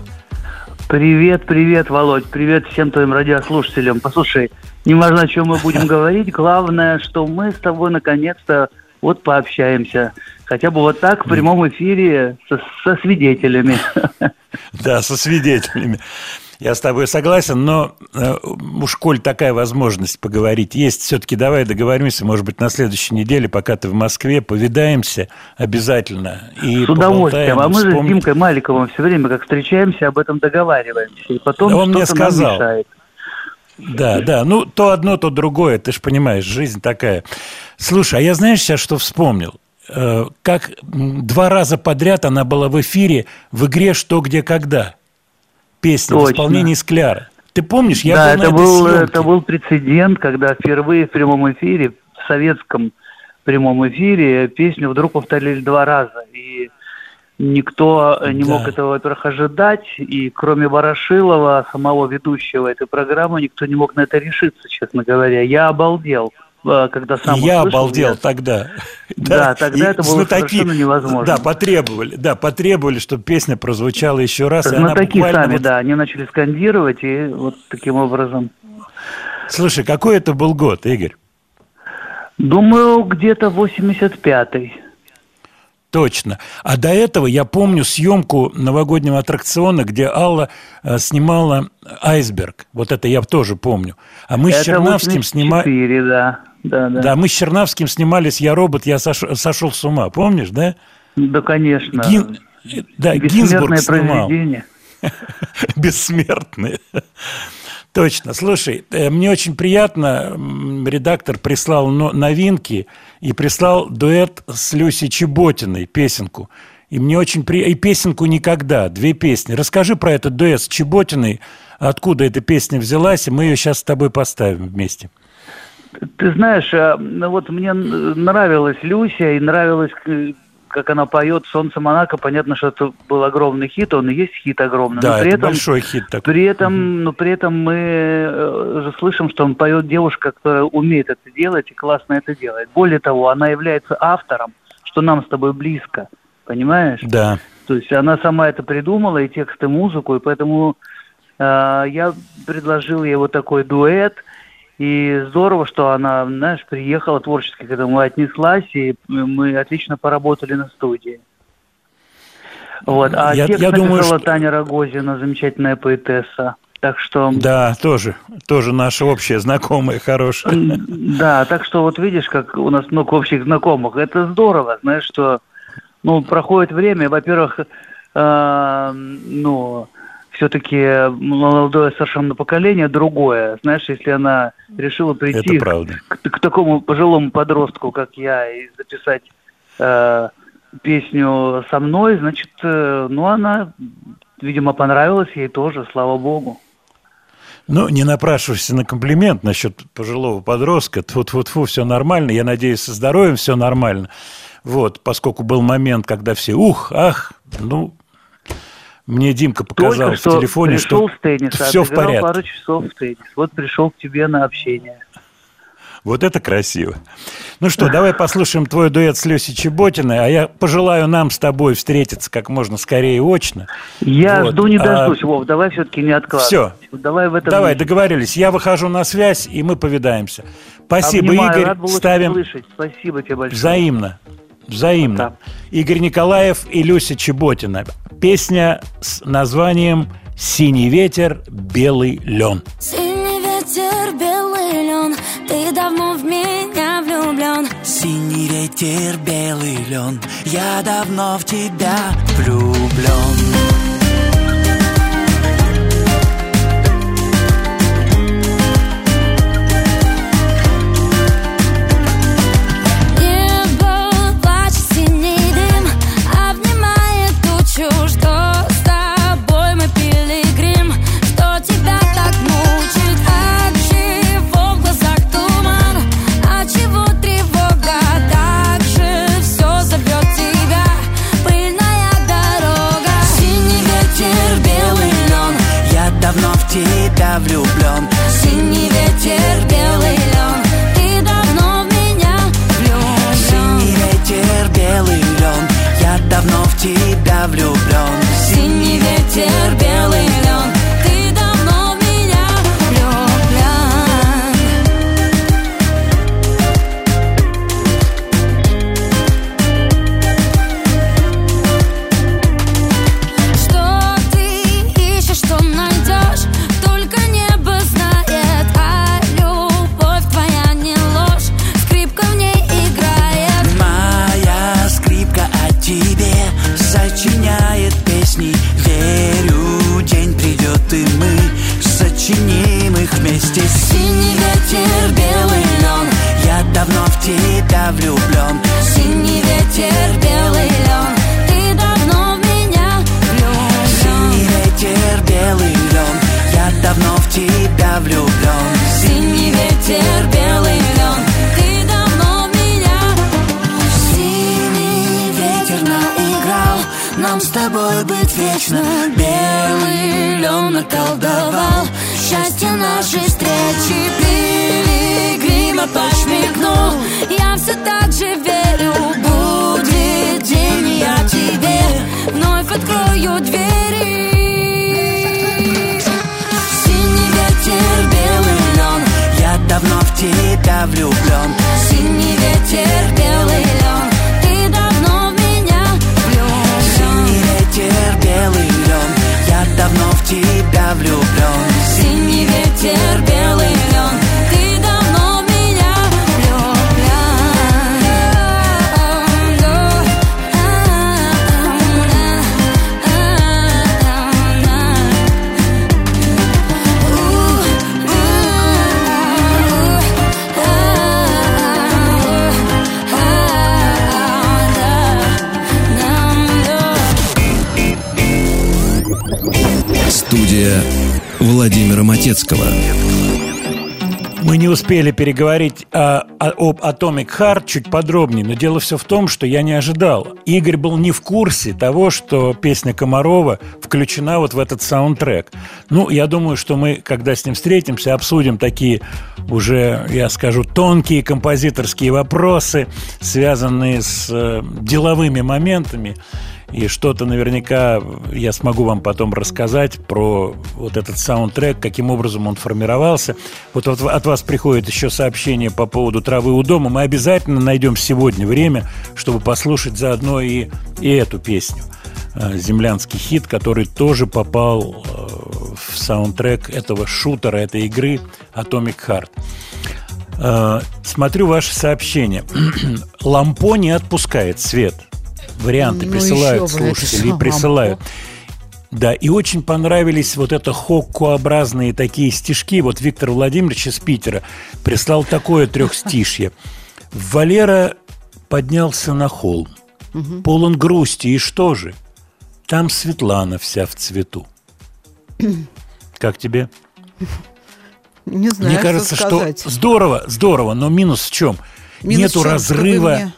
F: Привет, привет, Володь, привет всем твоим радиослушателям. Послушай, не важно, о чем мы будем говорить, главное, что мы с тобой наконец-то вот пообщаемся. Хотя бы вот так в прямом эфире со, со свидетелями.
A: Да, со свидетелями. Я с тобой согласен, но э, уж коль такая возможность поговорить есть, все-таки давай договоримся, может быть, на следующей неделе, пока ты в Москве, повидаемся обязательно. И
F: С удовольствием. А мы же с. Димкой Маликовым все время, как встречаемся, об этом договариваемся. И потом
A: Да он мне сказал.
F: мешает.
A: Да, да, ну то одно, то другое, ты же понимаешь, жизнь такая. Слушай, а я знаешь сейчас, что вспомнил? Э, Как два раза подряд она была в эфире в игре «Что, где, когда». Песня в
F: Точно.
A: исполнении Скляра. Ты помнишь, я
F: да,
A: был
F: это был,
A: съемке.
F: это был прецедент, когда впервые в прямом эфире, в советском прямом эфире, песню вдруг повторили два раза. И никто э, не
A: Да.
F: мог этого, во-первых, ожидать. И кроме Ворошилова, самого ведущего этой программы, никто не мог на это решиться, честно говоря. Я обалдел, э, когда сам
A: я
F: услышал.
A: обалдел
F: Я-
A: тогда.
F: Да, тогда
A: и
F: это было
A: знатоки-
F: совершенно невозможно.
A: Да, потребовали, да, потребовали, чтобы песня прозвучала еще раз.
F: Знатоки
A: буквально
F: сами,
A: вот-
F: да, они начали скандировать, и вот таким образом.
A: Слушай, какой это был год, Игорь?
F: Думаю, где-то 85-й.
A: Точно. А до этого я помню съемку новогоднего аттракциона, где Алла э, снимала айсберг. Вот это я тоже помню. А мы с
F: Это
A: Чернавским снимали.
F: 84, да. Да, да.
A: Да, мы с Чернавским снимались «Я робот, я сош- сошел с ума». Помнишь, да?
F: Да, конечно.
A: Гин- Да, Гинзбург
F: Бессмертное
A: снимал.
F: произведение.
A: Точно. Слушай, э, мне очень приятно, редактор прислал но- новинки и прислал дуэт с Люсей Чеботиной, песенку. И мне очень при... И песенку «Никогда», две песни. Расскажи про этот дуэт с Чеботиной, откуда эта песня взялась, и мы ее сейчас с тобой поставим вместе.
F: Ты знаешь, а, ну вот мне нравилась Люся и нравилось, э, как она поет «Солнце Монако». Понятно, что это был огромный хит, он и есть хит огромный.
A: Да,
F: но при
A: это
F: этом,
A: большой хит такой.
F: При этом, но при этом мы э, же слышим, что он поет девушка, которая умеет это делать и классно это делает. Более того, она является автором, что нам с тобой близко, понимаешь?
A: Да.
F: То есть она сама это придумала, и текст, и музыку, и поэтому э, я предложил ей вот такой дуэт, и здорово, что она, знаешь, приехала творчески к этому отнеслась, и мы отлично поработали на студии. Вот. А
A: Я-
F: текст
A: я думаю, что-
F: Таня Рогозина, замечательная поэтесса. Так что...
A: Да, тоже, тоже наша общая знакомая хорошая.
F: Да, так что вот видишь, как у нас много общих знакомых. Это здорово, знаешь, что ну, проходит время, во-первых, э, ну, все-таки молодое совершенно поколение другое. Знаешь, если она решила прийти к, к такому пожилому подростку, как я, и записать э, песню со мной, значит, э, ну, она, видимо, понравилась ей тоже, слава богу.
A: Ну, не напрашивайся на комплимент насчет пожилого подростка. Тьфу-тьфу-тьфу, все нормально. Я надеюсь, со здоровьем все нормально. Вот, поскольку был момент, когда все, ух, ах, ну, мне Димка показал
F: Только
A: в
F: что
A: телефоне,
F: пришел
A: что
F: с тенниса,
A: все в порядке.
F: пару часов в теннис. Вот пришел к тебе на общение.
A: Вот это красиво. Ну что, давай послушаем твой дуэт с Люсей Чеботиной, а я пожелаю нам с тобой встретиться как можно скорее очно.
F: Я
A: Вот,
F: жду не
A: а-
F: дождусь, Вов, давай все-таки не откладывай.
A: Все.
F: Давай в этом
A: Давай, договорились. Я выхожу на связь, и мы повидаемся. Спасибо,
F: Обнимаю,
A: Игорь.
F: рад был очень
A: Ставим
F: слышать. Спасибо тебе большое.
A: взаимно. Взаимно. Игорь Николаев и Люся Чеботина. Песня с названием «Синий ветер, белый лен».
G: Синий ветер, белый лен, ты давно в меня влюблен.
H: Синий ветер, белый лен, я давно в тебя влюблен.
G: Тебя
H: влюблен.
G: синий ветер, белый лен, ты давно в меня влюблен.
H: Синий ветер, белый лен, я давно в тебя влюблен.
G: Синий ветер, белый лен,
H: вместе.
G: Синий ветер, белый лен,
H: Я давно в тебя влюблен.
G: синий ветер, белый лен, ты давно в меня
H: Синий
G: влюблен.
H: ветер, белый лен, я давно в тебя влюблен.
G: Синий ветер, белый тобой быть вечно. Белый лен наколдовал счастье нашей встречи. Пилигрима подшмигнул, я все так же верю. Будет день, я тебе вновь открою двери. Синий ветер, белый лен,
H: Я давно в тебя влюблен.
G: Синий ветер, белый лен, давно в
H: тебя влюблен.
G: Синий ветер, белый лен,
D: Студия Владимира Матецкого.
A: Мы не успели переговорить о- о- об Atomic Heart чуть подробнее, но дело все в том, что я не ожидал. Игорь был не в курсе того, что песня Комарова включена вот в этот саундтрек. Ну, я думаю, что мы, когда с ним встретимся, обсудим такие уже, я скажу, тонкие композиторские вопросы, связанные с э, деловыми моментами. И что-то наверняка я смогу вам потом рассказать про вот этот саундтрек, каким образом он формировался. Вот от, вас приходит еще сообщение по поводу травы у дома. Мы обязательно найдем сегодня время, чтобы послушать заодно и, и эту песню. Э, Землянский хит, который тоже попал э, в саундтрек этого шутера, этой игры Atomic Heart. Э, Смотрю ваше сообщение. Лампо не отпускает свет. Варианты
B: Ну,
A: присылают слушатели, и присылают. Да, и очень понравились вот это хоккообразные такие стишки. Вот Виктор Владимирович из Питера прислал такое трехстишье. Валера поднялся на холм, полон грусти, и что же? Там Светлана вся в цвету. Как тебе?
B: Не знаю,
A: Мне кажется,
B: что
A: что здорово, здорово, но минус в чем?
B: Минус
A: Нету
B: в чем?
A: Разрыва.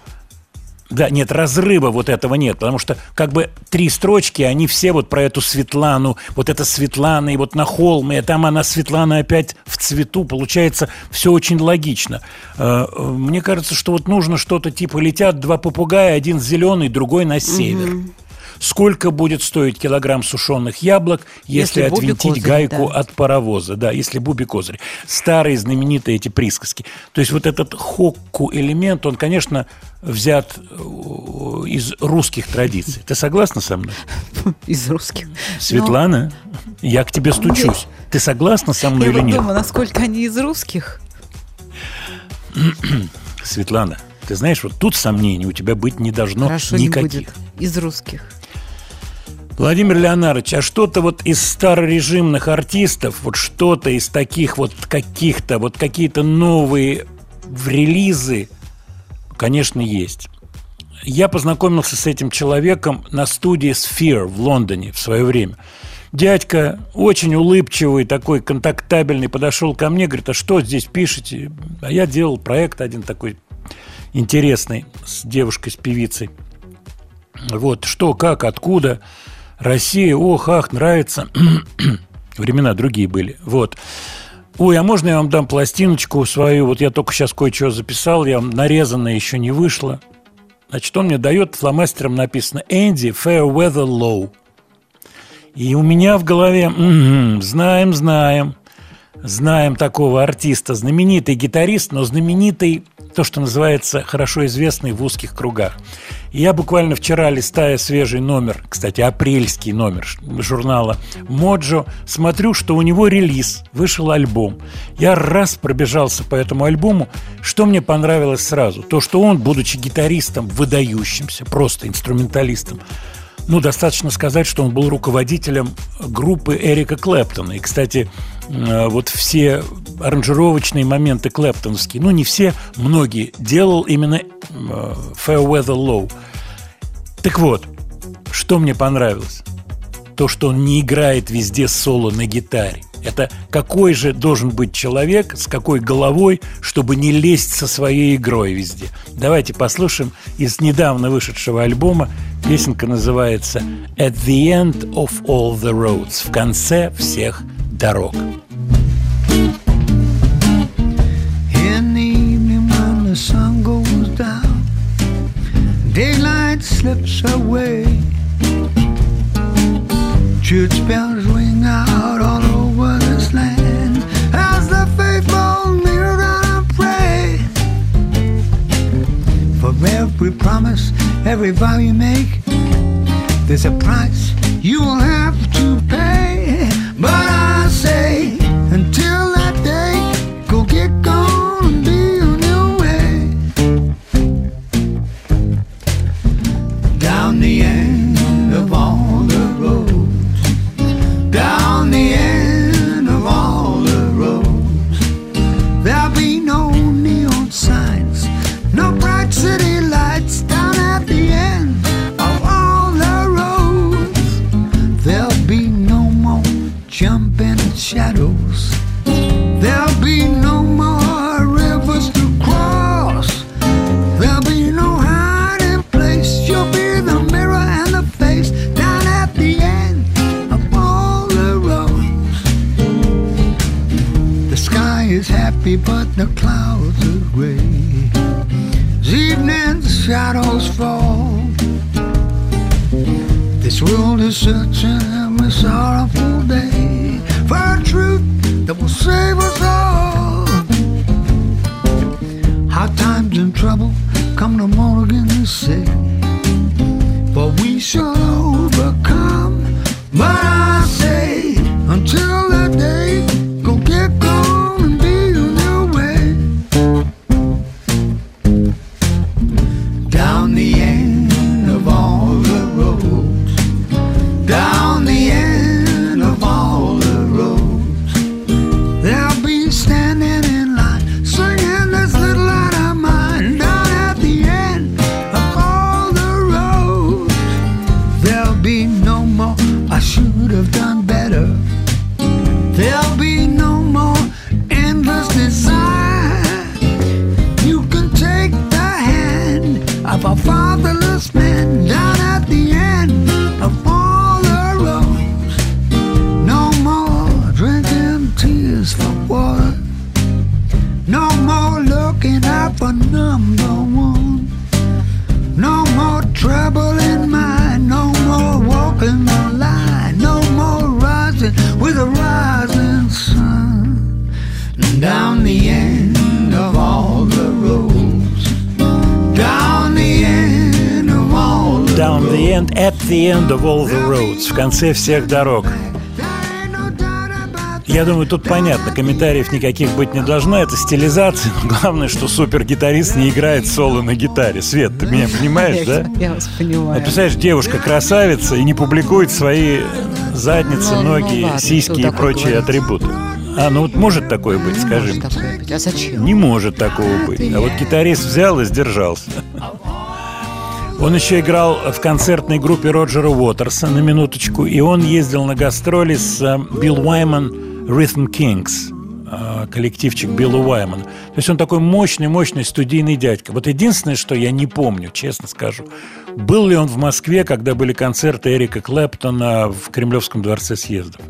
A: Да, нет, разрыва вот этого нет, потому что как бы три строчки, они все вот про эту Светлану, вот это Светлана, и вот на холме, и там она, Светлана, опять в цвету, получается, все очень логично. Э, Мне кажется, что вот нужно что-то типа летят два попугая, один зеленый, другой на север. Сколько будет стоить килограмм сушеных яблок, если,
B: Если
A: отвинтить
B: Козырь,
A: гайку
B: да.
A: от паровоза? Да, если Буби Козырь. Старые знаменитые эти присказки. То есть вот этот хокку элемент, он, конечно, взят э, из русских традиций. Ты согласна со мной?
B: Из русских.
A: Светлана, я к тебе стучусь. Ты согласна со
B: Ну,
A: мной
B: я
A: или
B: вот
A: нет?
B: думаю, насколько они из русских.
A: Светлана, ты знаешь, вот тут сомнений у тебя быть не должно
B: Хорошо не
A: никаких.
B: будет. Из русских.
A: Владимир Леонардович, а что-то вот из старорежимных артистов, вот что-то из таких вот каких-то, вот какие-то новые в релизы, конечно, есть. Я познакомился с этим человеком на студии Sphere в Лондоне в свое время. Дядька очень улыбчивый, такой контактабельный, подошел ко мне, говорит, а что здесь пишете? А я делал проект один такой интересный с девушкой, с певицей. Вот, что, как, откуда. Россия, ох, ах, нравится. Времена другие были. Вот. Ой, а можно я вам дам пластиночку свою? Вот я только сейчас кое-что записал, я вам нарезанное еще не вышло. Значит, он мне дает, фломастером написано «Энди Fairweather Low». И у меня в голове, «Мгм, знаем, знаем, знаем такого артиста, знаменитый гитарист, но знаменитый, то, что называется, хорошо известный в узких кругах. Я буквально вчера, листая свежий номер, кстати, апрельский номер журнала «Моджо», смотрю, что у него релиз, вышел альбом. Я раз пробежался по этому альбому, что мне понравилось сразу? То, что он, будучи гитаристом, выдающимся, просто инструменталистом, ну, достаточно сказать, что он был руководителем группы Эрика Клэптона. И, кстати, вот все аранжировочные моменты клэптоновские, ну, не все, многие, делал именно э, Fairweather Low. Так вот, что мне понравилось? То, что он не играет везде соло на гитаре. Это какой же должен быть человек, с какой головой, чтобы не лезть со своей игрой везде. Давайте послушаем из недавно вышедшего альбома. Песенка называется «At the end of all the roads» – «В конце всех дорог».
C: In the evening when the sun goes down, daylight slips away. Church bells ring out all over this land as the faithful kneel down and pray. For every promise, every vow you make, there's a price you will have to
A: Конце всех дорог. Я думаю, тут понятно, комментариев никаких быть не должно, это стилизация, но главное, что супер-гитарист не играет соло на гитаре. Свет, ты меня понимаешь, да?
B: Я вас понимаю.
A: Вот представляешь, девушка красавица и не публикует свои задницы,
B: Ну, ну
A: ноги,
B: ладно,
A: сиськи и прочие
B: говорить?
A: атрибуты. А, ну вот может такое быть,
B: Не
A: скажи
B: может
A: мне.
B: такое быть. А зачем?
A: Не может такого быть. А вот гитарист взял и сдержался. Он еще играл в концертной группе Роджера Уотерса, на минуточку, и он ездил на гастроли с э, Билл Уайман Rhythm Kings, э, коллективчик Билла Уаймана. То есть он такой мощный-мощный студийный дядька. Вот единственное, что я не помню, честно скажу, был ли он в Москве, когда были концерты Эрика Клэптона в Кремлевском дворце съездов.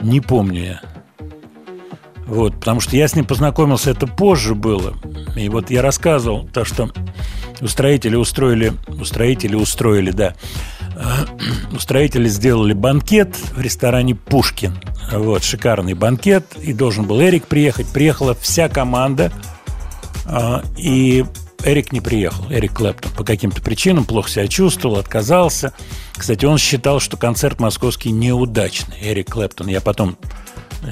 A: Не помню я. Вот, потому что я с ним познакомился, это позже было. И вот я рассказывал то, что устроители устроили, устроители устроили, да, Э, устроители сделали банкет в ресторане «Пушкин». Вот, шикарный банкет, и должен был Эрик приехать. Приехала вся команда, а, и Эрик не приехал, Эрик Клэптон, по каким-то причинам плохо себя чувствовал, отказался. Кстати, он считал, что концерт московский неудачный, Эрик Клэптон. Я потом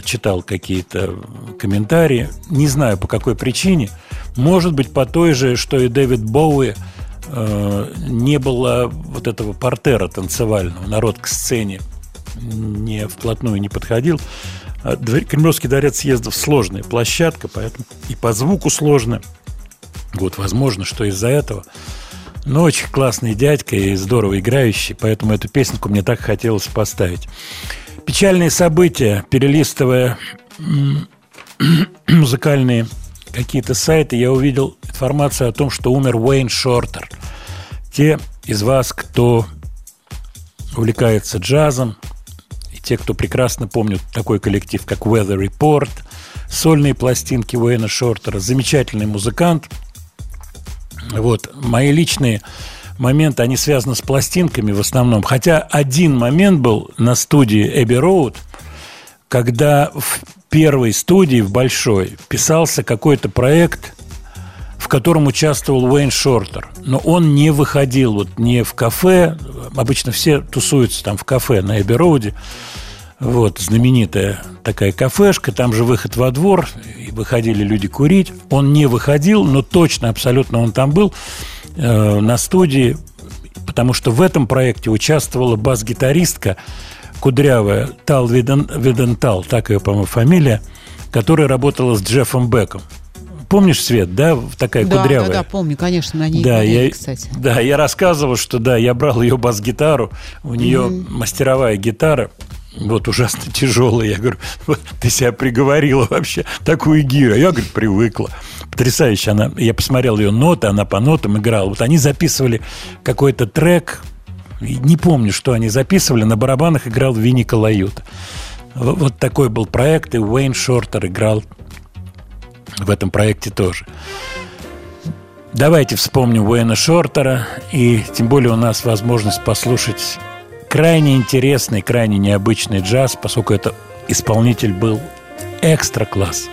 A: читал какие-то комментарии, не знаю по какой причине. Может быть, по той же, что и Дэвид Боуи, э, не было вот этого портера танцевального, народ к сцене не вплотную не подходил. А Кремлевский дворец съездов сложная площадка, поэтому и по звуку сложно. Вот, возможно, что из-за этого. Но очень классный дядька и здорово играющий, поэтому эту песенку мне так хотелось поставить. Печальные события, перелистывая музыкальные какие-то сайты, я увидел информацию о том, что умер Уэйн Шортер. Те из вас, кто увлекается джазом, и те, кто прекрасно помнят такой коллектив, как Weather Report, сольные пластинки Уэйна Шортера, замечательный музыкант. Вот, мои личные моменты, они связаны с пластинками в основном. Хотя один момент был на студии Эбби Роуд, когда в первой студии, в большой, писался какой-то проект, в котором участвовал Уэйн Шортер. Но он не выходил вот не в кафе. Обычно все тусуются там в кафе на Эбби Роуде. Вот, знаменитая такая кафешка, там же выход во двор, и выходили люди курить. Он не выходил, но точно, абсолютно он там был э, на студии, потому что в этом проекте участвовала бас-гитаристка кудрявая Тал Виден, Видентал, так ее, по-моему, фамилия, которая работала с Джеффом Беком. Помнишь, Свет, да, такая
B: Да,
A: кудрявая?
B: да, да, помню, конечно, на ней
A: Да,
B: модели,
A: я,
B: кстати.
A: да, я рассказывал, что да, я брал ее бас-гитару, у нее мастеровая гитара, вот ужасно тяжелая. Я говорю, вот ты себя приговорила вообще такую гирю. Я, говорю, привыкла. Потрясающе. Она, я посмотрел ее ноты, она по нотам играла. Вот они записывали какой-то трек, не помню, что они записывали, на барабанах играл Винни Калаюта. В- Вот такой был проект, и Уэйн Шортер играл в этом проекте тоже. Давайте вспомним Уэйна Шортера, и тем более у нас возможность послушать крайне интересный, крайне необычный джаз, поскольку это исполнитель был экстра класс.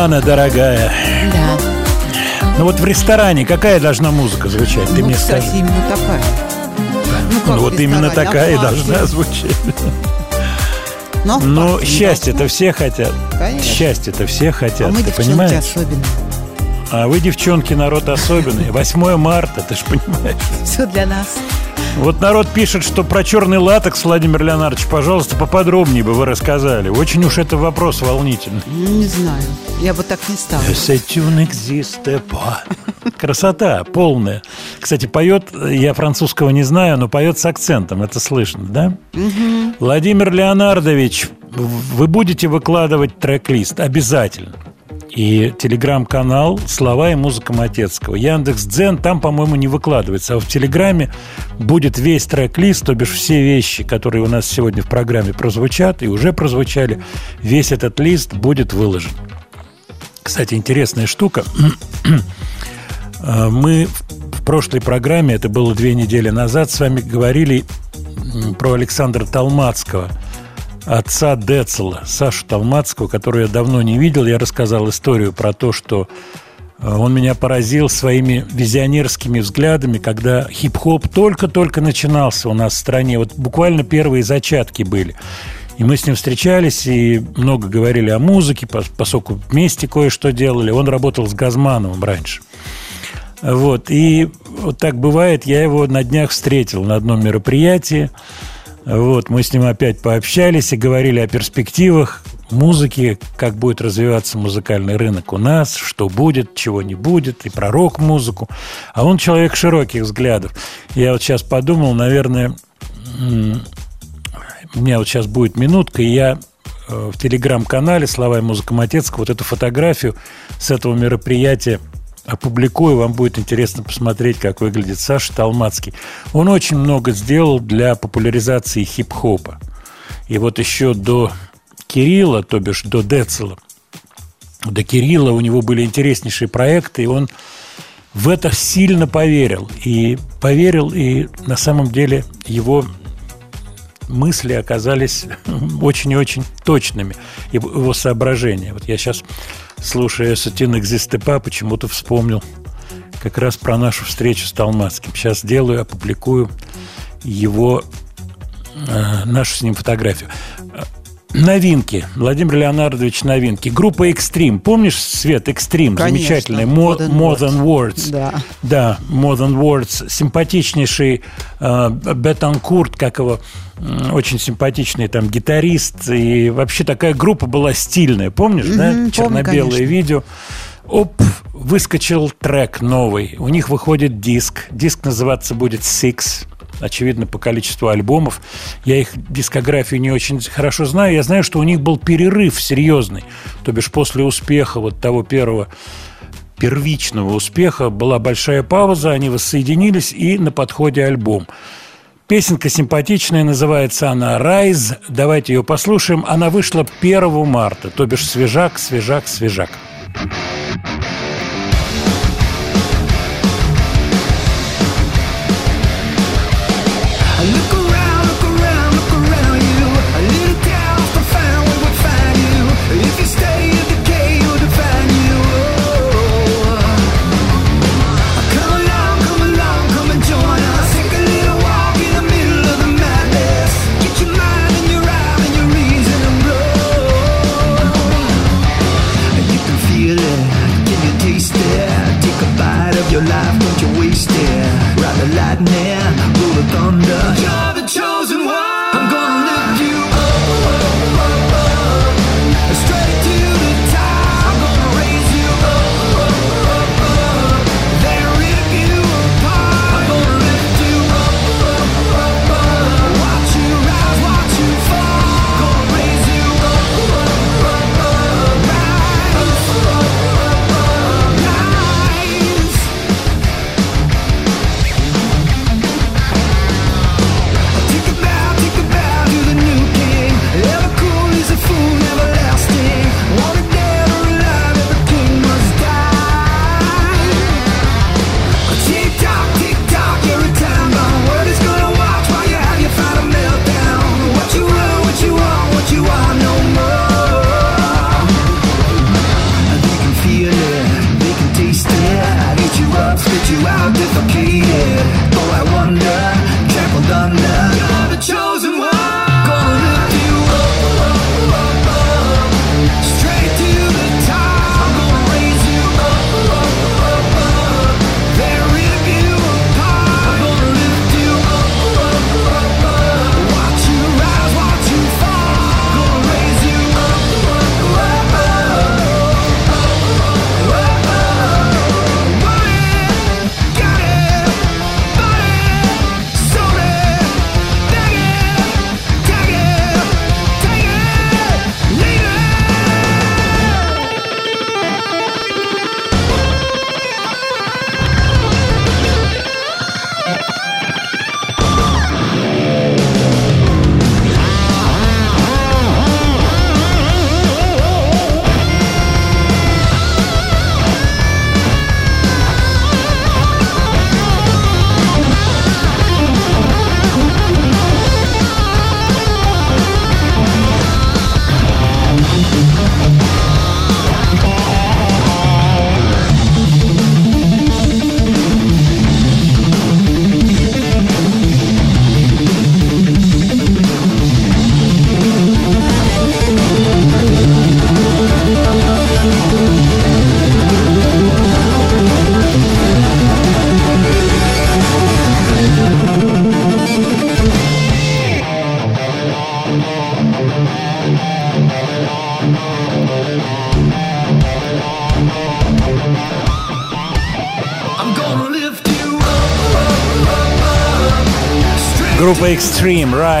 A: Светлана, дорогая,
B: Да.
A: ну вот в ресторане какая должна музыка звучать? Ты
B: ну,
A: мне
B: кстати,
A: скажи.
B: именно такая. Ну,
A: Ну вот именно такая и
B: а
A: должна звучать.
B: Но не
A: счастье-то все хотят.
B: Конечно.
A: Счастье-то все
B: А
A: хотят,
B: мы,
A: ты понимаешь?
B: особенно.
A: А вы, девчонки, народ особенный. 8 марта, ты же понимаешь.
B: Все для нас.
A: Вот народ пишет, что про черный латекс, Владимир Леонардович, пожалуйста, поподробнее бы вы рассказали. Очень уж это вопрос волнительный.
B: Ну, Не знаю. Я бы так не стала.
A: Красота полная. Кстати, поет, я французского не знаю, но поет с акцентом, это слышно, да? Владимир Леонардович, вы будете выкладывать трек-лист обязательно. И телеграм-канал «Слова и музыка Матецкого». Яндекс Дзен там, по-моему, не выкладывается. А в Телеграме будет весь трек-лист, то бишь все вещи, которые у нас сегодня в программе прозвучат и уже прозвучали. Весь этот лист будет выложен. Кстати, интересная штука. Мы в прошлой программе, это было две недели назад, с вами говорили про Александра Толмацкого, отца Децела, Сашу Толмацкого, которую я давно не видел. Я рассказал историю про то, что э, он меня поразил своими визионерскими взглядами, когда хип-хоп только-только начинался у нас в стране. Вот буквально первые зачатки были. И мы с ним встречались и много говорили о музыке, пос- поскольку вместе кое-что делали. Он работал с Газмановым раньше. Вот. И вот так бывает, я его на днях встретил на одном мероприятии. Вот. Мы с ним опять пообщались и говорили о перспективах музыки, как будет развиваться музыкальный рынок у нас, что будет, чего не будет, и про рок-музыку. А он человек широких взглядов. Я вот сейчас подумал, наверное, у меня вот сейчас будет минутка, и я э, в телеграм-канале «Слова и музыка Матецкого» вот эту фотографию с этого мероприятия опубликую. Вам будет интересно посмотреть, как выглядит Саша Талмацкий. Он очень много сделал для популяризации хип-хопа. И вот еще до Кирилла, то бишь до Децела, до Кирилла у него были интереснейшие проекты, и он в это сильно поверил. И поверил, и на самом деле его мысли оказались очень и очень точными, его соображения. Вот я сейчас, слушая Сатин Экзистепа, почему-то вспомнил как раз про нашу встречу с Талмацким. Сейчас делаю, опубликую его, э, нашу с ним фотографию. Новинки. Владимир Леонардович, новинки. Группа Extreme. Помнишь, Свет, Extreme?
B: Конечно.
A: Замечательная. More,
B: More Than
A: Words.
B: Да.
A: Да, More Than Words. Симпатичнейший э, Бетанкурт, как его, очень симпатичный там гитарист. И вообще такая группа была стильная. Помнишь, да?
B: помню,
A: Черно-белое
B: конечно.
A: видео. Оп, выскочил трек новый. У них выходит диск. Диск называться будет Six. Очевидно, по количеству альбомов. Я их дискографию не очень хорошо знаю. Я знаю, что у них был перерыв серьезный. То бишь после успеха вот того первого первичного успеха была большая пауза, они воссоединились и на подходе альбом. Песенка симпатичная, называется она «Rise». Давайте ее послушаем. Она вышла 1 марта, то бишь свежак, свежак, свежак.
C: Look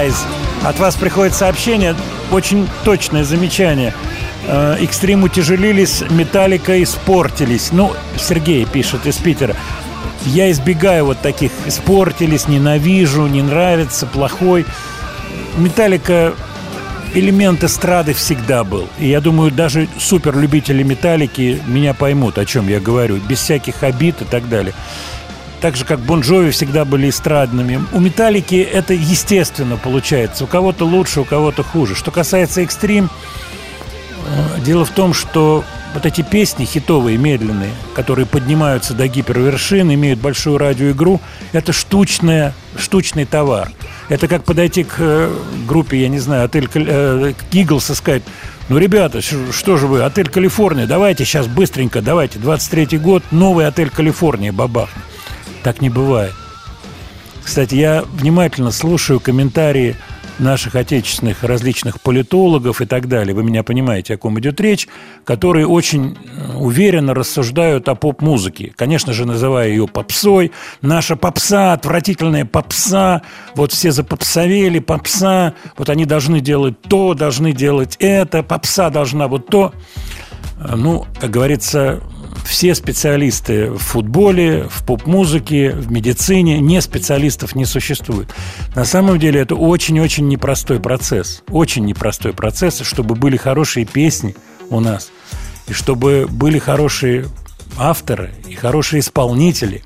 C: Rise.
A: От вас приходит сообщение, очень точное замечание. Э, Extreme утяжелились, Металлика испортились. Ну, Сергей пишет из Питера. Я избегаю вот таких испортились, ненавижу, не нравится, плохой. Металлика элемент эстрады всегда был. И я думаю, даже суперлюбители металлики меня поймут, о чем я говорю, без всяких обид и так далее. Так же, как Бон Джови всегда были эстрадными. У Металлики это естественно получается. У кого-то лучше, у кого-то хуже. Что касается экстрим, э, дело в том, что вот эти песни хитовые, медленные, которые поднимаются до гипервершин, имеют большую радиоигру, это штучная, штучный товар. Это как подойти к э, группе, я не знаю, отель э, Иглс и сказать, ну, ребята, что же вы, отель Калифорния, давайте сейчас быстренько, давайте, 23-й год, новый отель Калифорния, бабах. Так не бывает. Кстати, я внимательно слушаю комментарии наших отечественных различных политологов и так далее. Вы меня понимаете, о ком идет речь, которые очень э, уверенно рассуждают о поп-музыке. Конечно же, называя ее попсой. Наша попса, отвратительная попса. Вот все запопсовели, попса. Вот они должны делать то, должны делать это. Попса должна вот то. Э, Ну, как говорится, все специалисты в футболе, в поп-музыке, в медицине, не специалистов не существует. На самом деле это очень-очень непростой процесс. Очень непростой процесс, чтобы были хорошие песни у нас, и чтобы были хорошие авторы, и хорошие исполнители,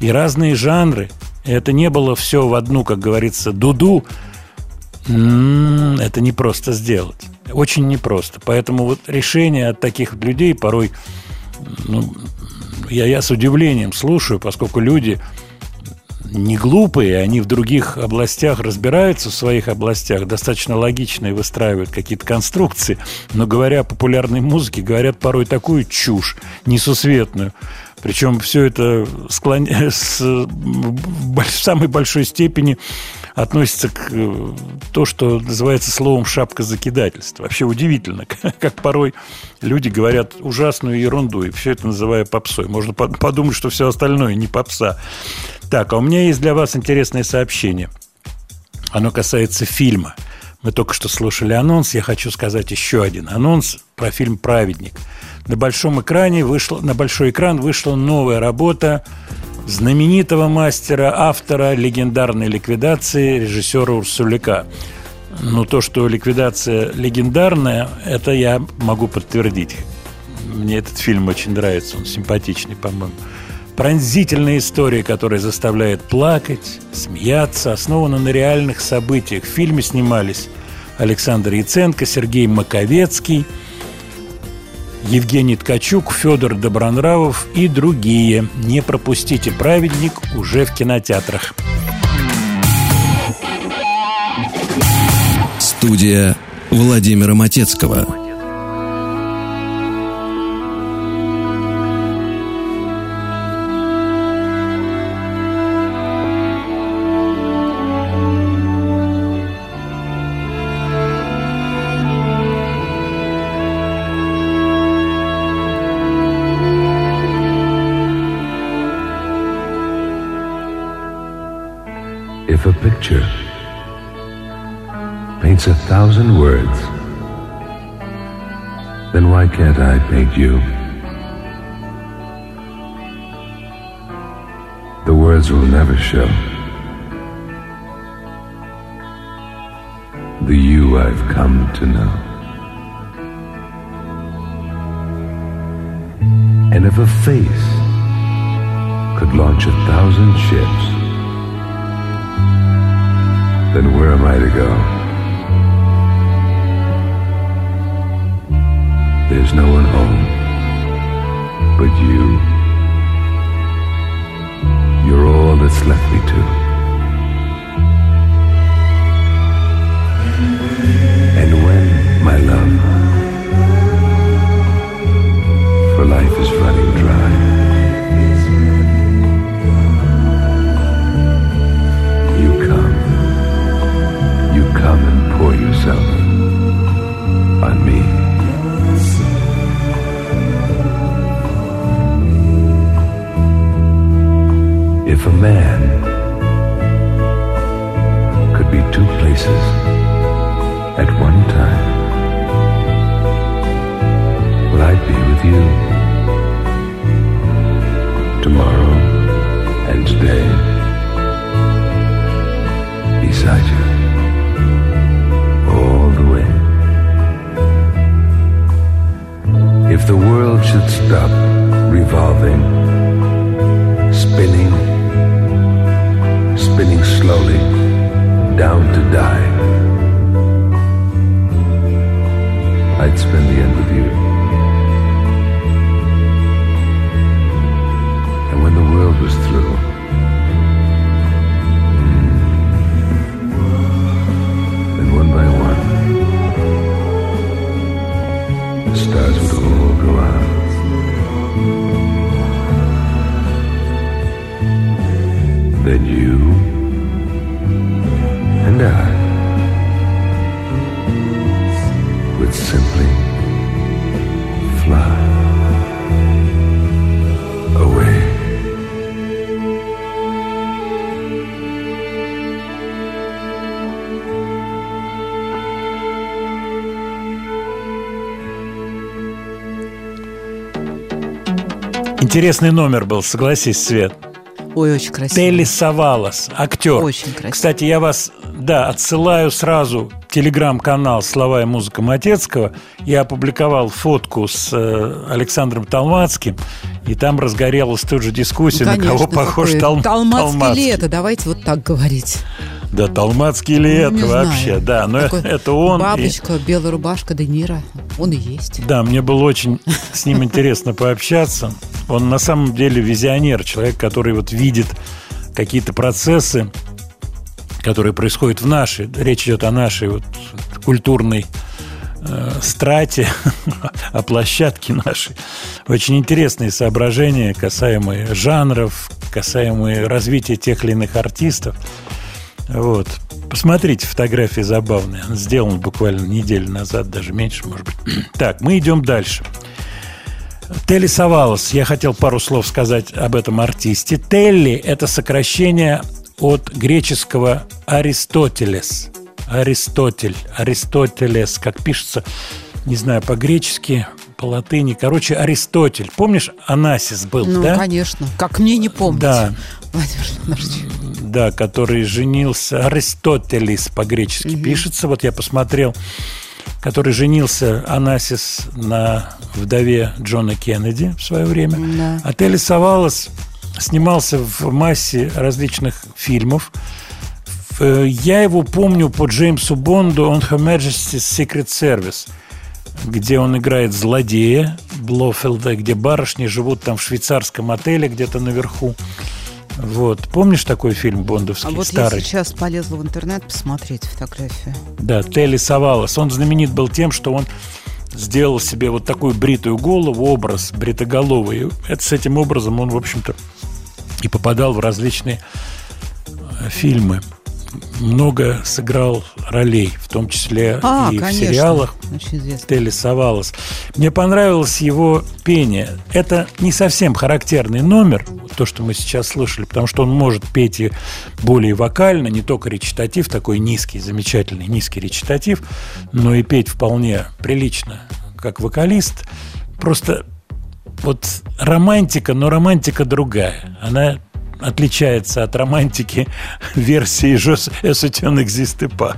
A: и разные жанры. Это не было все в одну, как говорится, дуду. М, Это не просто сделать. Очень непросто. Поэтому вот решение от таких людей порой ну, я, я с удивлением слушаю, поскольку люди не глупые, они в других областях разбираются в своих областях, достаточно логично и выстраивают какие-то конструкции, но говоря о популярной музыке, говорят порой такую чушь несусветную. Причем все это склон... с... в самой большой степени относится к э, то, что называется словом шапка закидательства. Вообще удивительно, как порой люди говорят ужасную ерунду, и все это называя попсой. Можно под- подумать, что все остальное не попса. Так, а у меня есть для вас интересное сообщение. Оно касается фильма. Мы только что слушали анонс, я хочу сказать еще один анонс про фильм «Праведник». На большом экране вышло, на большой экран вышла новая работа знаменитого мастера, автора легендарной ликвидации, режиссера Урсуляка. Ну, то, что ликвидация легендарная, это я могу подтвердить. Мне этот фильм очень нравится, он симпатичный, по-моему. Пронзительная история, которая заставляет плакать, смеяться, основана на реальных событиях. В фильме снимались Александр Яценко, Сергей Маковецкий, Евгений Ткачук, Федор Добронравов и другие. Не пропустите «Праведник» уже в кинотеатрах.
D: Студия Владимира Матецкого.
I: Picture paints a thousand words, then why can't I paint you? The words will never show the you I've come to know. And if a face could launch a thousand ships, then where am I to go? There's no one home but you. You're all that's left me to. And when, my love, for life is running dry, pour yourself on me. If a man could be two places at one time, well, I'd be with you The world should stop revolving, spinning, spinning slowly down to die, I'd spend the end. Simply fly away.
A: Интересный номер был, согласись, Свет.
B: Ой, очень красиво.
A: Телли Савалас, актер.
B: Очень красиво.
A: Кстати, я вас, да, отсылаю сразу телеграм-канал «Слова и музыка Матецкого». Я опубликовал фотку с э, Александром Талмацким, и там разгорелась тут же дискуссия,
B: Ну,
A: на кого
B: конечно,
A: похож
B: какой
A: Тал-
B: Талмацкий
A: Талмацкий.
B: ли это? Давайте вот так говорить.
A: Да, Талмацкий ли
B: Ну,
A: это вообще?
B: знаю.
A: Да, но
B: Такой
A: это он. и-
B: Бабочка, белая рубашка, Де Ниро. Он и есть.
A: Да, мне было очень с ним интересно пообщаться. Он на самом деле визионер, человек, который вот видит какие-то процессы, которые происходят в нашей, речь идет о нашей вот культурной э, страте, о площадке нашей. Очень интересные соображения, касаемые жанров, касаемые развития тех или иных артистов. Вот. Посмотрите, фотографии забавные. Он сделан буквально неделю назад, даже меньше, может быть. Так, мы идем дальше. Телли Савалос. Я хотел пару слов сказать об этом артисте. Телли – это сокращение от греческого Аристотелес. Аристотель. Аристотелес, как пишется, не знаю, по-гречески, по латыни. Короче, Аристотель. Помнишь, Анасис был,
B: Ну,
A: да?
B: конечно. Как мне не помнить.
A: Да.
B: Владимир Леонардович.
A: Да, который женился, Аристотелис по-гречески пишется, вот я посмотрел, который женился Анасис на вдове Джона Кеннеди в свое время.
B: Да.
A: А Савалос снимался в массе различных фильмов. Э, Я его помню по Джеймсу Бонду «On Her Majesty's Secret Service», где он играет злодея Блофелда, где барышни живут там в швейцарском отеле где-то наверху. Вот. Помнишь такой фильм
B: А
A: бондовский,
B: вот
A: старый?
B: я сейчас полезла в интернет посмотреть фотографию.
A: Да, Телли Савалос. Он знаменит был тем, что он сделал себе вот такую бритую голову, образ бритоголовый. Это с этим образом он, в общем-то, и попадал в различные э, фильмы. Много сыграл ролей, в том числе
B: А,
A: и
B: конечно.
A: в сериалах.
B: Очень известно.
A: Телли Савалос. Мне понравилось его пение. Это не совсем характерный номер, то, что мы сейчас слышали, потому что он может петь и более вокально, не только речитатив, такой низкий, замечательный низкий речитатив, но и петь вполне прилично, как вокалист. Просто вот романтика, но романтика другая. Она отличается от романтики версии «Жос Эсутен pas».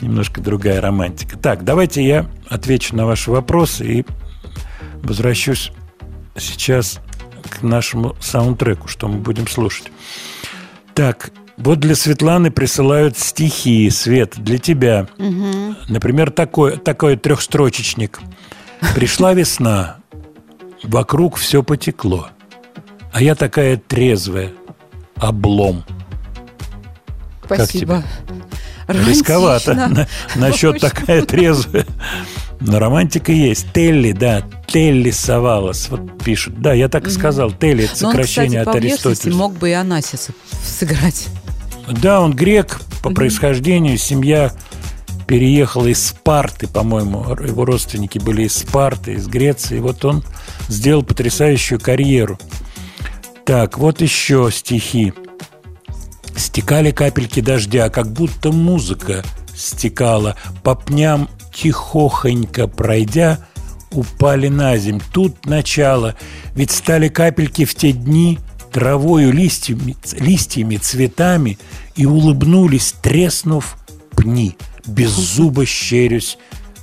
A: Немножко другая романтика. Так, давайте я отвечу на ваши вопросы и возвращусь сейчас к нашему саундтреку, что мы будем слушать. Так, вот для Светланы присылают стихи, Свет, для тебя. Например, такой, такой трехстрочечник. Пришла весна, вокруг все потекло, а я такая трезвая, облом.
B: Спасибо.
A: Рисковато. На- Насчет такая трезвая. Но романтика есть. Телли, да, Телли Савалос. Вот пишут. Да, я так и сказал. Телли – это
B: Но он, кстати,
A: сокращение от Аристотеля.
B: мог бы и Анасиса сыграть.
A: Да, он грек по происхождению. Семья переехала из Спарты, по-моему. Его родственники были из Спарты, из Греции. И вот он сделал потрясающую карьеру. Так, вот еще стихи. Стекали капельки дождя, как будто музыка стекала. По пням тихохонько пройдя, упали на земь. Тут начало, ведь стали капельки в те дни травою, листьями, листьями цветами, и улыбнулись, треснув пни, без зуба щерюсь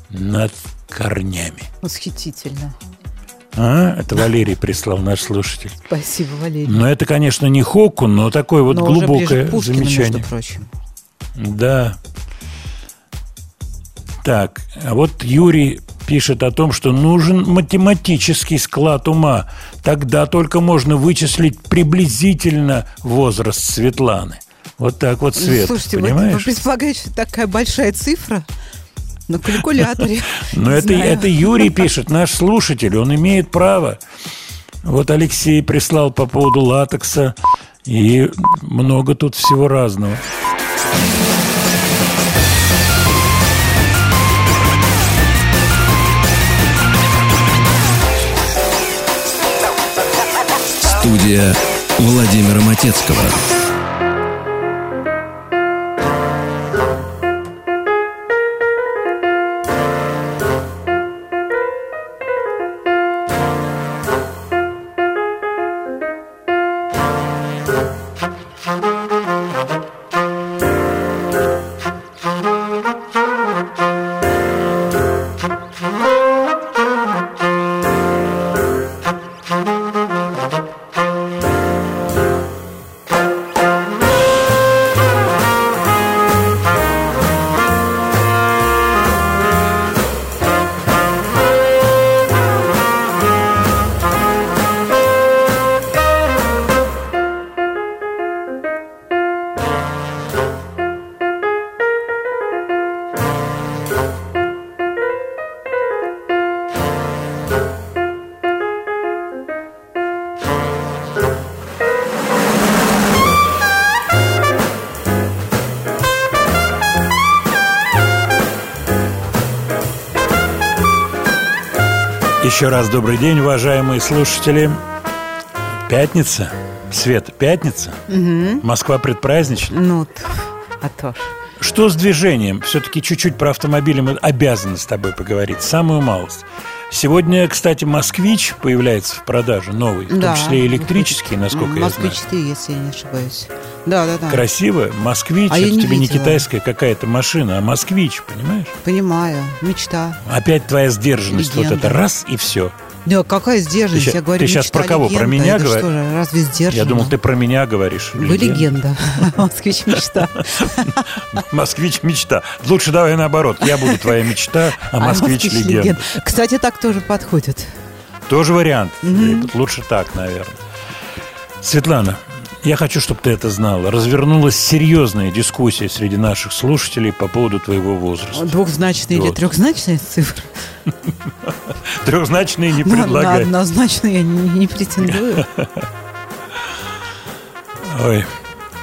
A: над корнями.
B: Восхитительно.
A: А, это Валерий прислал, наш слушатель.
B: Спасибо, Валерий.
A: Но это, конечно, не Хоку, но такое вот
B: Но уже
A: глубокое
B: к Пушкину,
A: замечание.
B: между прочим.
A: Да. Так, а вот Юрий пишет о том, что нужен математический склад ума. Тогда только можно вычислить приблизительно возраст Светланы. Вот так вот, Свет,
B: Слушайте, вы-
A: понимаешь?
B: вы предполагаете, что такая большая цифра на калькуляторе?
A: Но это, это Юрий пишет, наш слушатель, он имеет право. Вот Алексей прислал по поводу латекса, и много тут всего разного.
D: Студия Владимира Матецкого.
A: Еще раз добрый день, уважаемые слушатели. Пятница. Свет, пятница. Москва предпразднична.
B: Ну, а то ж.
A: Что с движением? Все-таки чуть-чуть про автомобили мы обязаны с тобой поговорить. Самую малость. Сегодня, кстати, «Москвич» появляется в продаже новый, в том
B: Да.
A: числе электрический, насколько я
B: Москвич
A: знаю.
B: 4, если я не ошибаюсь. Да, да, да.
A: Красиво. «Москвич»
B: А я
A: это
B: не
A: тебе не
B: видела.
A: китайская какая-то машина, а «Москвич», понимаешь?
B: Понимаю. Мечта.
A: Опять твоя сдержанность, вот
B: Легенда.
A: это раз и все.
B: Да, какая сдержанность?
A: Ты
B: я говорю,
A: ты
B: мечта,
A: про кого? Про
B: легенда.
A: меня
B: Это
A: говор-
B: что же, разве сдержанно?
A: Я думал, ты про меня говоришь.
B: Вы легенда. Москвич мечта.
A: Москвич мечта. Лучше давай наоборот. Я буду твоя мечта, а москвич легенда.
B: Кстати, так тоже подходит.
A: Тоже вариант. Лучше так, наверное. Светлана, я хочу, чтобы ты это знала. Развернулась серьезная дискуссия среди наших слушателей по поводу твоего возраста.
B: Двухзначные или
A: Вот.
B: трехзначные цифры?
A: Трехзначные не предлагай.
B: однозначно я не претендую.
A: Ой,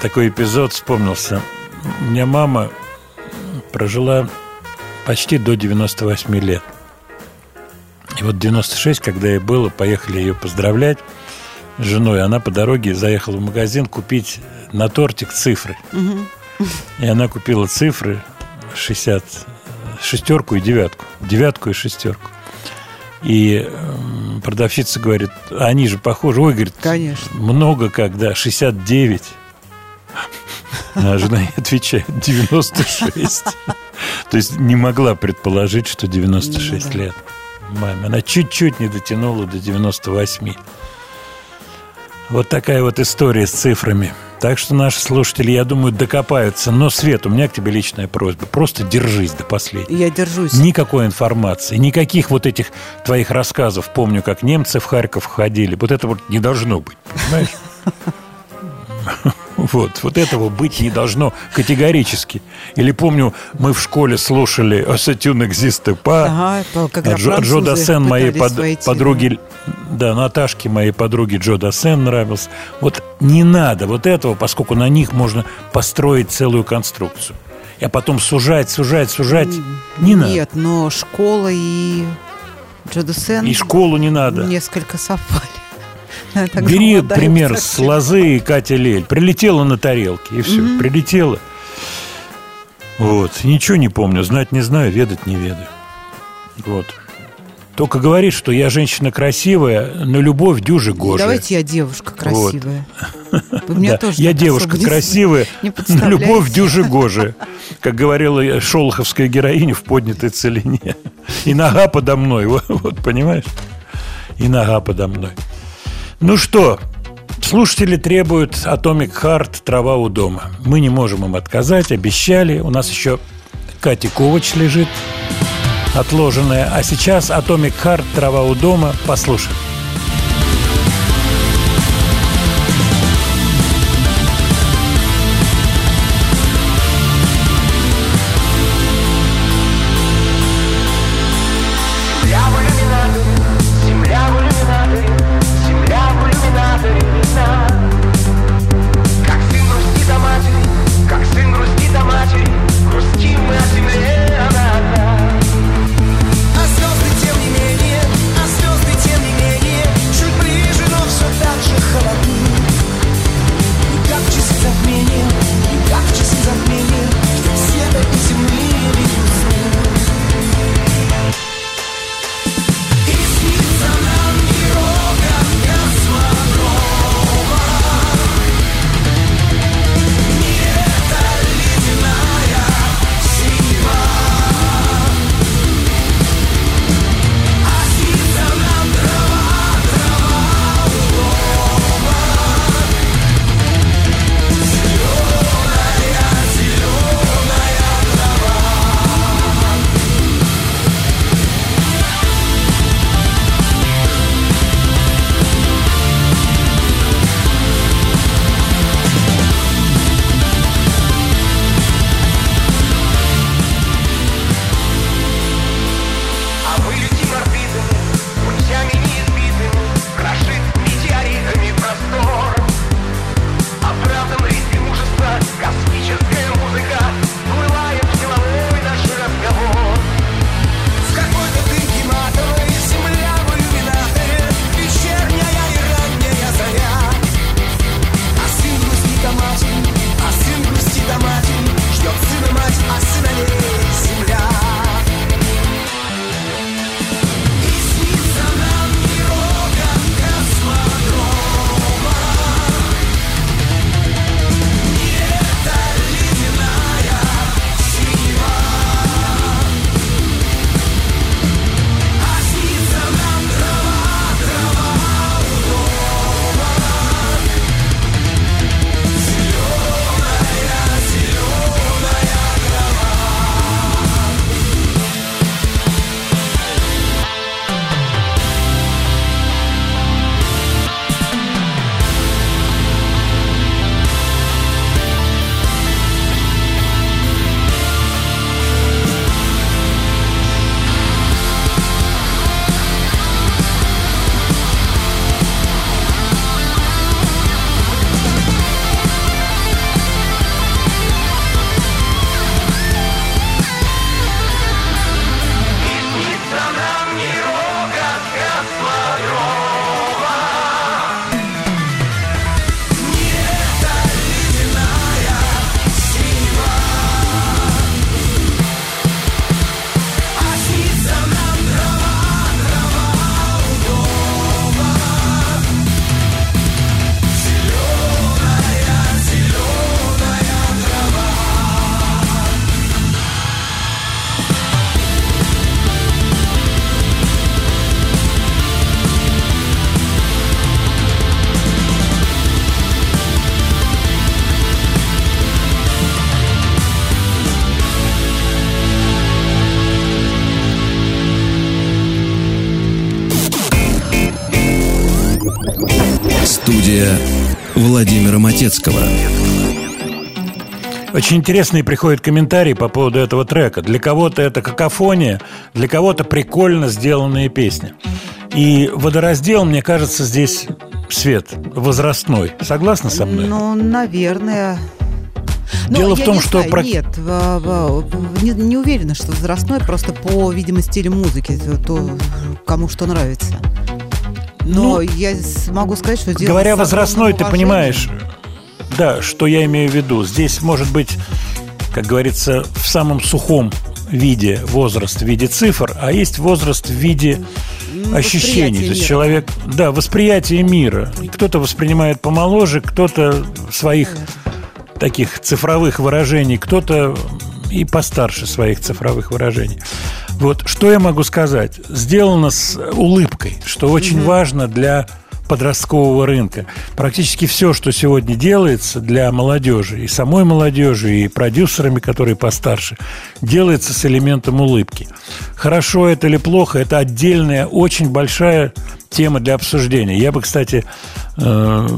A: такой эпизод вспомнился. У меня мама прожила почти до 98 лет. И вот 96, когда ей было, поехали ее поздравлять с женой. Она по дороге заехала в магазин купить на тортик цифры. И она купила цифры 60, шестерку и девятку. Девятку и шестерку. И продавщица говорит, «А они же похожи. Ой, говорит,
B: Конечно.
A: много когда, 69. А жена ей отвечает, 96. То есть не могла предположить, что 96
B: Ну
A: лет маме. Она чуть-чуть не дотянула до 98. Вот такая вот история с цифрами. Так что наши слушатели, я думаю, докопаются. Но, Свет, у меня к тебе личная просьба. Просто держись до последнего.
B: Я держусь.
A: Никакой информации, никаких вот этих твоих рассказов. Помню, как немцы в Харьков ходили. Вот это вот не должно быть, понимаешь? Вот, вот этого быть не должно категорически. Или помню, мы в школе слушали «Осетюн экзисте па»,
B: Ага, когда
A: Джо, Джо Дассен моей под-
B: войти,
A: подруги, да, Наташке моей подруге Джо Дассен нравился. Вот не надо вот этого, поскольку на них можно построить целую конструкцию. А потом сужать, сужать, сужать. Не надо.
B: Нет, но школа и Джодусен
A: И школу не надо.
B: несколько совпали. Так
A: Бери пример с. Лозы и Катя Лель. Прилетела на тарелке, и все. Прилетела. Вот. Ничего не помню. Знать не знаю, ведать не ведаю. Вот. Только говорит, что я женщина красивая, но любовь дюже гоже.
B: Давайте я девушка красивая. Вы меня
A: Да,
B: тоже
A: я девушка красивая, но любовь дюже гоже. Как говорила шолоховская героиня в поднятой целине. И нога подо мной, вот, вот, понимаешь?
C: и нога подо мной. Ну что, слушатели требуют Atomic Heart «Трава у дома». Мы не можем им отказать, обещали. У нас еще Катя Ковач лежит отложенная. А сейчас Atomic Heart «Трава у дома». Послушаем. Очень интересные приходят комментарии по поводу этого трека. Для кого-то это какофония, для кого-то прикольно сделанная песня. И водораздел, мне кажется, здесь свет возрастной. Согласна со мной?
B: Ну, наверное. Но
C: Дело в
B: я
C: том,
B: не
C: что
B: знаю,
C: про-
B: Нет, не, не уверена, что возрастной, просто по, видимо, стилю музыки, то, то, кому что нравится. Но я с- могу сказать, что
C: Ну, Говоря возрастной, ты понимаешь, да, что я имею в виду. Здесь может быть, как говорится, в самом сухом виде возраст в виде цифр, а есть возраст в виде ощущений. То есть
B: мира.
C: человек, да, восприятие мира. Кто-то воспринимает помоложе, кто-то своих таких цифровых выражений, кто-то и постарше своих цифровых выражений.
A: Вот что я могу сказать? Сделано с улыбкой, что очень важно для подросткового рынка. Практически все, что сегодня делается для молодежи, и самой молодежи, и продюсерами, которые постарше, делается с элементом улыбки. Хорошо это или плохо, это отдельная, очень большая тема для обсуждения. Я бы, кстати, э,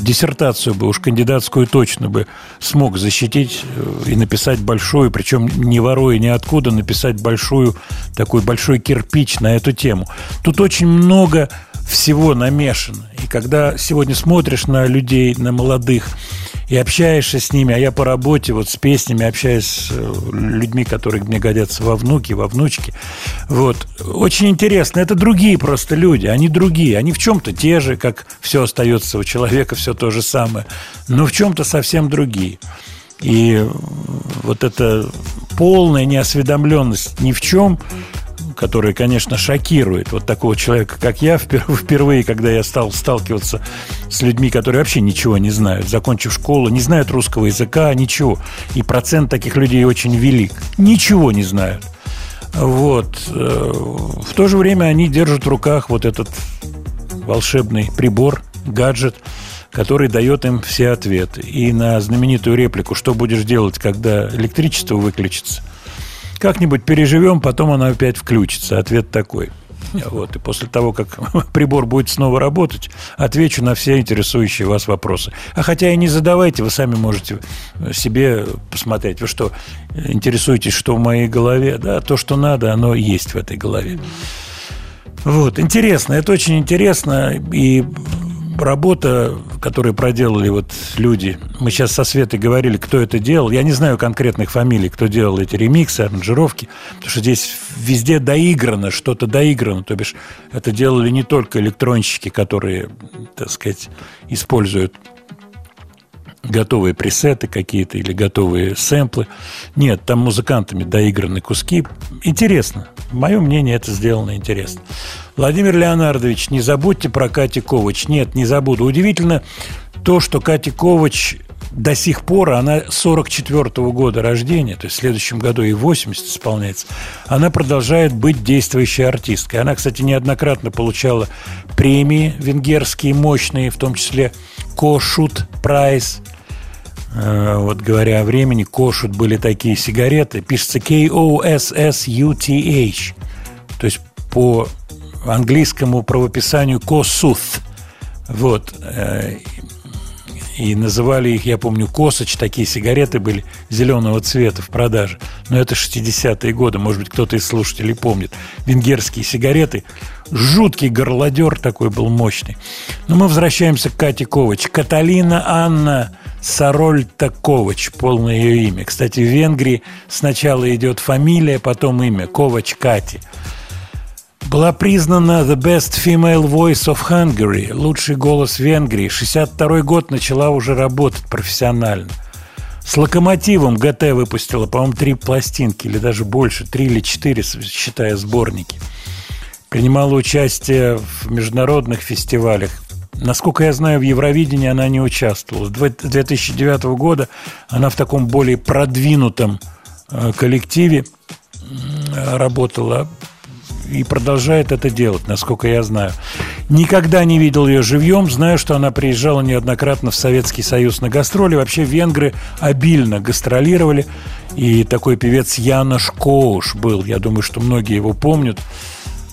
A: диссертацию бы, уж кандидатскую точно бы смог защитить э, и написать большую, причем не воруя ниоткуда, написать большую, такой большой кирпич на эту тему. Тут очень много всего намешано. И когда сегодня смотришь на людей, на молодых, и общаешься с ними, а я по работе вот с песнями общаюсь с э, людьми, которые мне годятся во внуки, во внучки. Вот. Очень интересно. Это другие просто люди. Они другие. Они в чем-то те же, как все остается у человека, все то же самое. Но в чем-то совсем другие. И вот эта полная неосведомленность ни в чем, которая, конечно, шокирует вот такого человека, как я, впер- впервые, когда я стал сталкиваться с людьми, которые вообще ничего не знают, закончив школу, не знают русского языка, ничего. И процент таких людей очень велик. Ничего не знают. Вот. Э, В то же время они держат в руках вот этот волшебный прибор, гаджет, который дает им все ответы. И на знаменитую реплику «Что будешь делать, когда электричество выключится?» Как-нибудь переживем, потом оно опять включится. Ответ такой. Вот. И после того, как прибор будет снова работать, отвечу на все интересующие вас вопросы. А хотя и не задавайте, вы сами можете себе посмотреть. Вы что, интересуетесь, что в моей голове? Да, то, что надо, оно есть в этой голове. Вот, интересно, это очень интересно. И работа, которую проделали вот люди, мы сейчас со Светой говорили, кто это делал. Я не знаю конкретных фамилий, кто делал эти ремиксы, аранжировки, потому что здесь везде доиграно, что-то доиграно. То бишь, это делали не только электронщики, которые, так сказать, используют готовые пресеты какие-то или готовые сэмплы. Нет, там музыкантами доиграны куски. Интересно. Мое мнение, это сделано интересно. Владимир Леонардович, не забудьте про Кати Ковач. Нет, не забуду. Удивительно то, что Кати Ковач до сих пор, она 44 года рождения, то есть в следующем году ей 80 исполняется, она продолжает быть действующей артисткой. Она, кстати, неоднократно получала премии венгерские мощные, в том числе Кошут Прайс. Э, Вот говоря о времени, Кошут были такие сигареты. Пишется K-O-S-S-U-T-H. То есть по английскому правописанию Косуth. Вот. э, И называли их, я помню, Косач, такие сигареты были зеленого цвета в продаже. Но это 60-е годы, может быть, кто-то из слушателей помнит. Венгерские сигареты. Жуткий горлодер такой был мощный. Но мы возвращаемся к Кате Ковач. Каталина Анна Сарольта Ковач, полное ее имя. Кстати, в Венгрии сначала идет фамилия, потом имя. Ковач Кати. Была признана The Best Female Voice of Hungary, лучший голос Венгрии. 62 год начала уже работать профессионально. С «Локомотивом» ГТ выпустила, по-моему, три пластинки, или даже больше, три или четыре, считая сборники. Принимала участие в международных фестивалях. Насколько я знаю, в Евровидении она не участвовала. С 2009 года она в таком более продвинутом э, коллективе работала и продолжает это делать, насколько я знаю. Никогда не видел ее живьем, знаю, что она приезжала неоднократно в Советский Союз на гастроли. Вообще венгры обильно гастролировали, и такой певец Янош Коуш был, я думаю, что многие его помнят.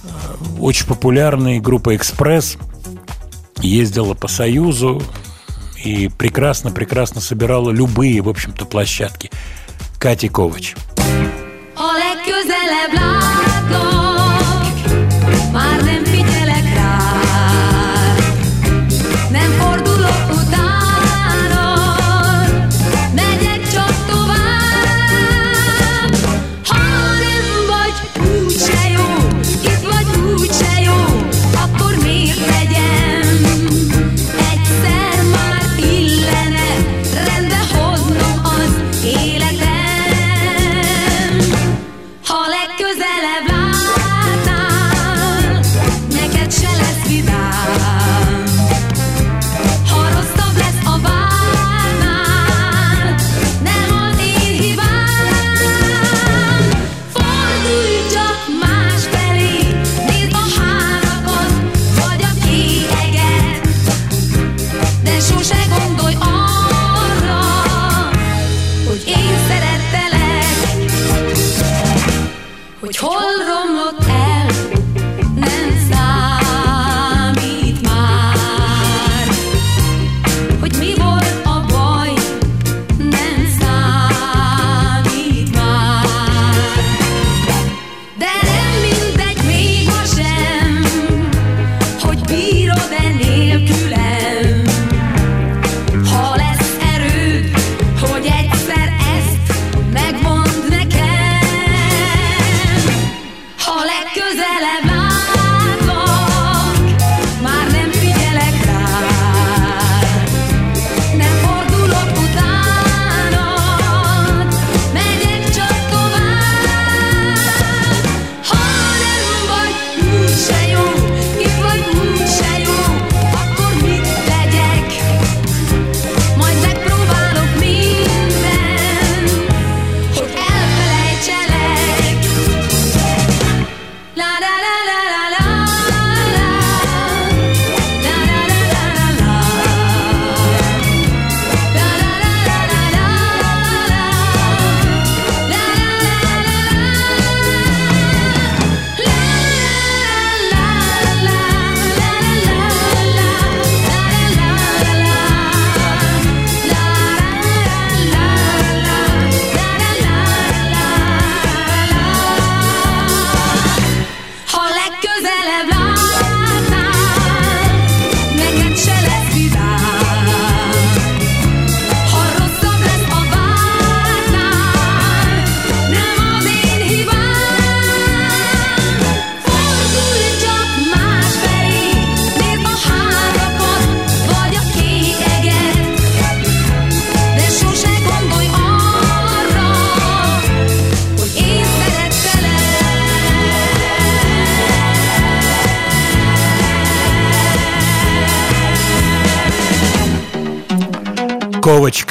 A: Э, Очень популярный, группа «Экспресс» ездила по Союзу и прекрасно-прекрасно собирала любые, в общем-то, площадки. Кати Ковач.
G: A legközelebb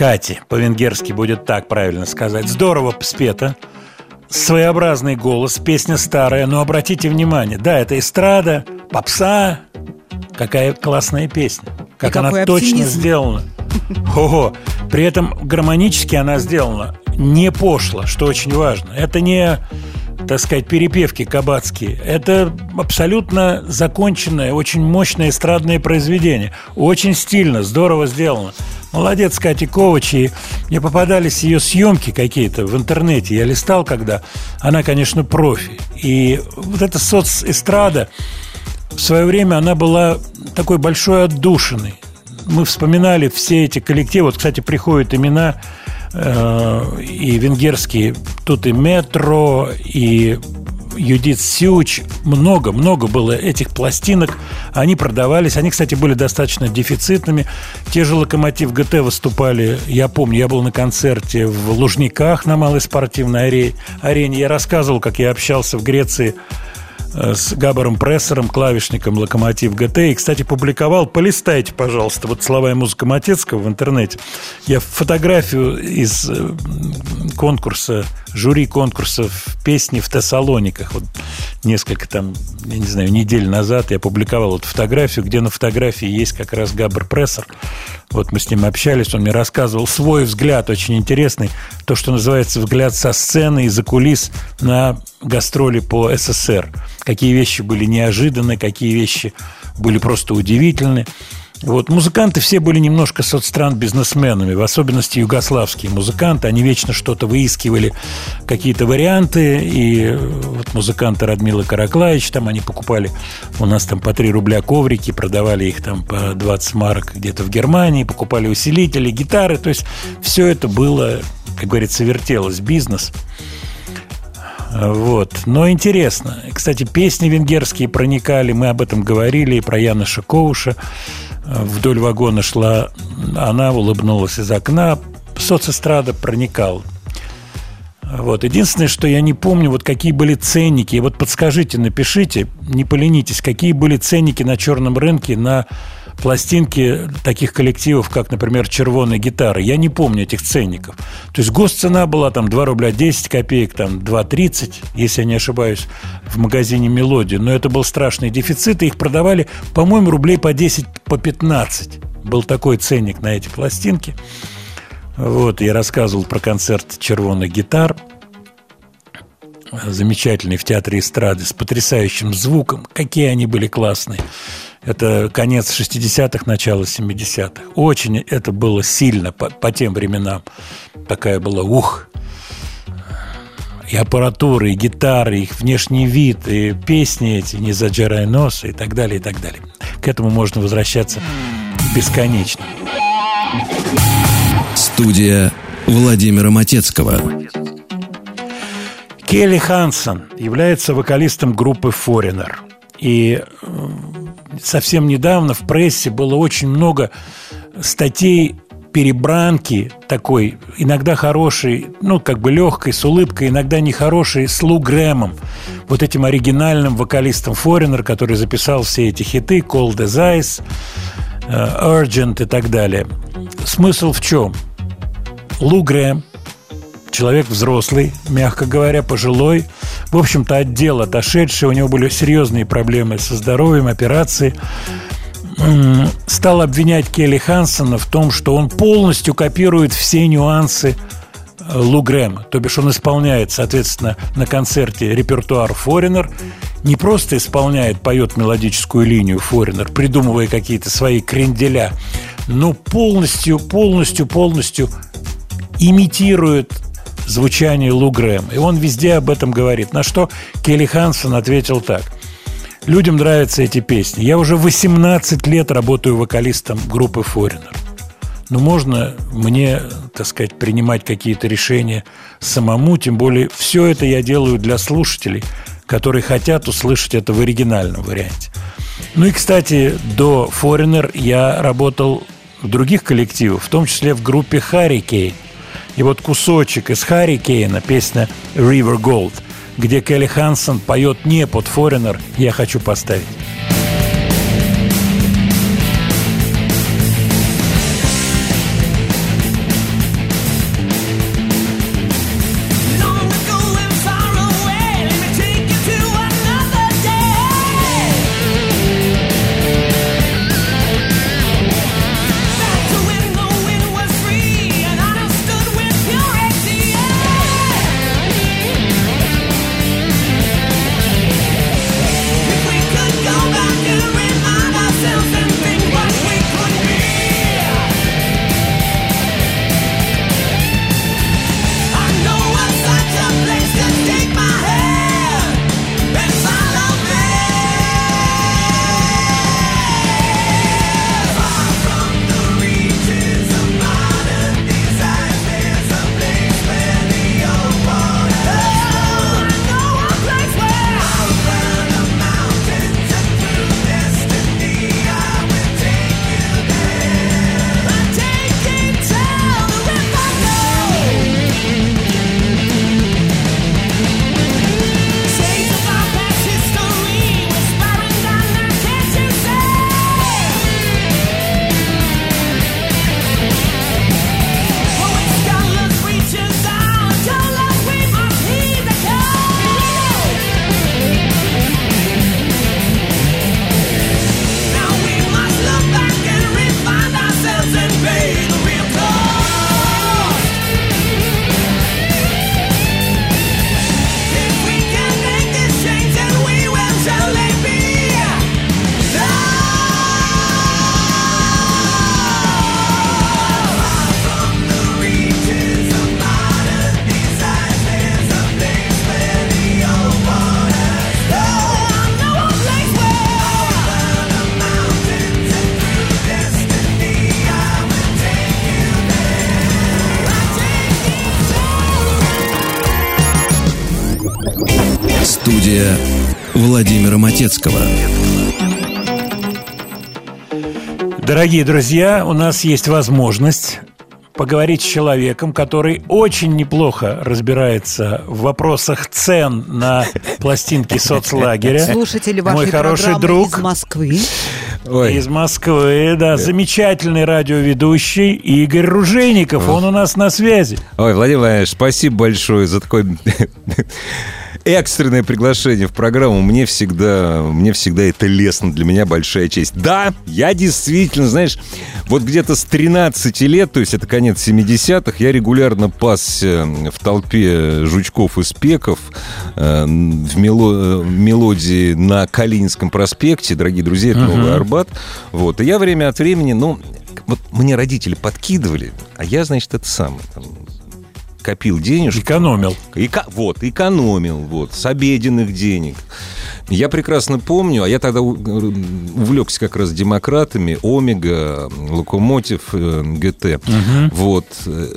A: Кати, по-венгерски будет так правильно сказать. Здорово спето. Своеобразный голос, песня старая, но обратите внимание, да, это эстрада, попса. Какая классная песня. Как
B: И
A: она точно
B: оптимизм.
A: сделана. Ого. При этом гармонически она сделана не пошло, что очень важно. Это не, так сказать, перепевки кабацкие. Это абсолютно законченное, очень мощное эстрадное произведение. Очень стильно, здорово сделано. Молодец, Катя Ковач. И мне попадались ее съемки какие-то в интернете. Я листал, когда она, конечно, профи. И вот эта соцэстрада, в свое время она была такой большой отдушиной. Мы вспоминали все эти коллективы. Вот, кстати, приходят имена и венгерские. Тут и Метро, и Юдит Сюч. Много, много было этих пластинок. Они продавались. Они, кстати, были достаточно дефицитными. Те же Локомотив ГТ выступали. Я помню, я был на концерте в Лужниках на малой спортивной аре- арене. Я рассказывал, как я общался в Греции э, с Габаром Прессером, клавишником «Локомотив ГТ». И, кстати, публиковал, полистайте, пожалуйста, вот слова и музыка Матецкого в интернете. Я фотографию из э, конкурса, жюри конкурсов песни в Тессалониках, вот несколько там, я не знаю, недель назад я публиковал эту фотографию, где на фотографии есть как раз Габар Прессер. Вот мы с ним общались, он мне рассказывал свой взгляд, очень интересный, то, что называется взгляд со сцены и за кулис на гастроли по СССР. Какие вещи были неожиданны, какие вещи были просто удивительны. Вот музыканты все были немножко соцстран бизнесменами, в особенности югославские музыканты. Они вечно что-то выискивали, какие-то варианты. И вот музыканты Радмила Караклаевич, там они покупали у нас там по 3 рубля коврики, продавали их там по 20 марок где-то в Германии, покупали усилители, гитары. То есть все это было, как говорится, вертелось бизнес. Вот. Но интересно. Кстати, песни венгерские проникали, мы об этом говорили, и про Яна Шаковуша. Вдоль вагона шла она, улыбнулась из окна. Соцэстрада проникал. Вот. Единственное, что я не помню, вот какие были ценники. Вот подскажите, напишите, не поленитесь, какие были ценники на черном рынке на пластинки таких коллективов, как, например, «Червоные гитары». Я не помню этих ценников. То есть госцена была там 2 рубля 10 копеек, там 2,30, если я не ошибаюсь, в магазине «Мелодия». Но это был страшный дефицит, и их продавали, по-моему, рублей по 10, по 15. Был такой ценник на эти пластинки. Вот, я рассказывал про концерт «Червоных гитар». замечательные в театре эстрады с потрясающим звуком. Какие они были классные. Это конец 60-х, начало 70-х. Очень это было сильно по, по тем временам. Такая была, ух, и аппаратура, и гитары, их внешний вид, и песни эти «Не заджирай нос» и так далее, и так далее. К этому можно возвращаться бесконечно.
D: Студия Владимира Матецкого.
A: Келли Хансон является вокалистом группы Foreigner. И э, совсем недавно в прессе было очень много статей перебранки такой, иногда хороший, ну, как бы легкой, с улыбкой, иногда нехороший, с Лу Грэмом, вот этим оригинальным вокалистом Foreigner, который записал все эти хиты, Cold as Ice, э, Urgent и так далее. Смысл в чем? Лу Грэм, человек взрослый, мягко говоря, пожилой, в общем-то, отдел отошедший, у него были серьезные проблемы со здоровьем, операции, стал обвинять Келли Хансона в том, что он полностью копирует все нюансы э, Лу Грэма. То бишь он исполняет, соответственно, на концерте репертуар Foreigner, не просто исполняет, поет мелодическую линию Foreigner, придумывая какие-то свои кренделя, но полностью, полностью, полностью имитирует звучание Лу Грэма. И он везде об этом говорит. На что Келли Хансон ответил так. Людям нравятся эти песни. Я уже 18 лет работаю вокалистом группы Foreigner. Ну, можно мне, так сказать, принимать какие-то решения самому, тем более все это я делаю для слушателей, которые хотят услышать это в оригинальном варианте. Ну и, кстати, до Foreigner я работал в других коллективах, в том числе в группе Hurricane. И вот кусочек из Харрикейна, песня River Gold, где Келли Хансон поет не под Foreigner, я хочу поставить.
D: Студия Владимира Матецкого.
A: Дорогие друзья, у нас есть возможность поговорить с человеком, который очень неплохо разбирается в вопросах цен на пластинки соцлагеря.
B: Слушатели вашей
A: Мой хороший друг
B: из Москвы.
J: Ой,
A: из Москвы, да, замечательный радиоведущий Игорь Ружейников. Он у нас на связи.
J: ой, Владимир Владимирович, спасибо большое за такой экстренное приглашение в программу. Мне всегда, мне всегда это лестно. Для меня большая честь. Да, я действительно, знаешь, вот где-то с 13 лет, то есть это конец 70-х, я регулярно пасся в толпе жучков и спеков э, в мело- э, мелодии на Калининском проспекте. Дорогие друзья, это Новый Арбат. Вот. И я время от времени, ну, вот мне родители подкидывали, а я, значит, это самое, там, копил денежку.
A: Экономил.
J: Эко- вот, экономил, вот, с обеденных денег. Я прекрасно помню, а я тогда у- увлекся как раз демократами, Омега, Локомотив, э, ГТ. Вот. э,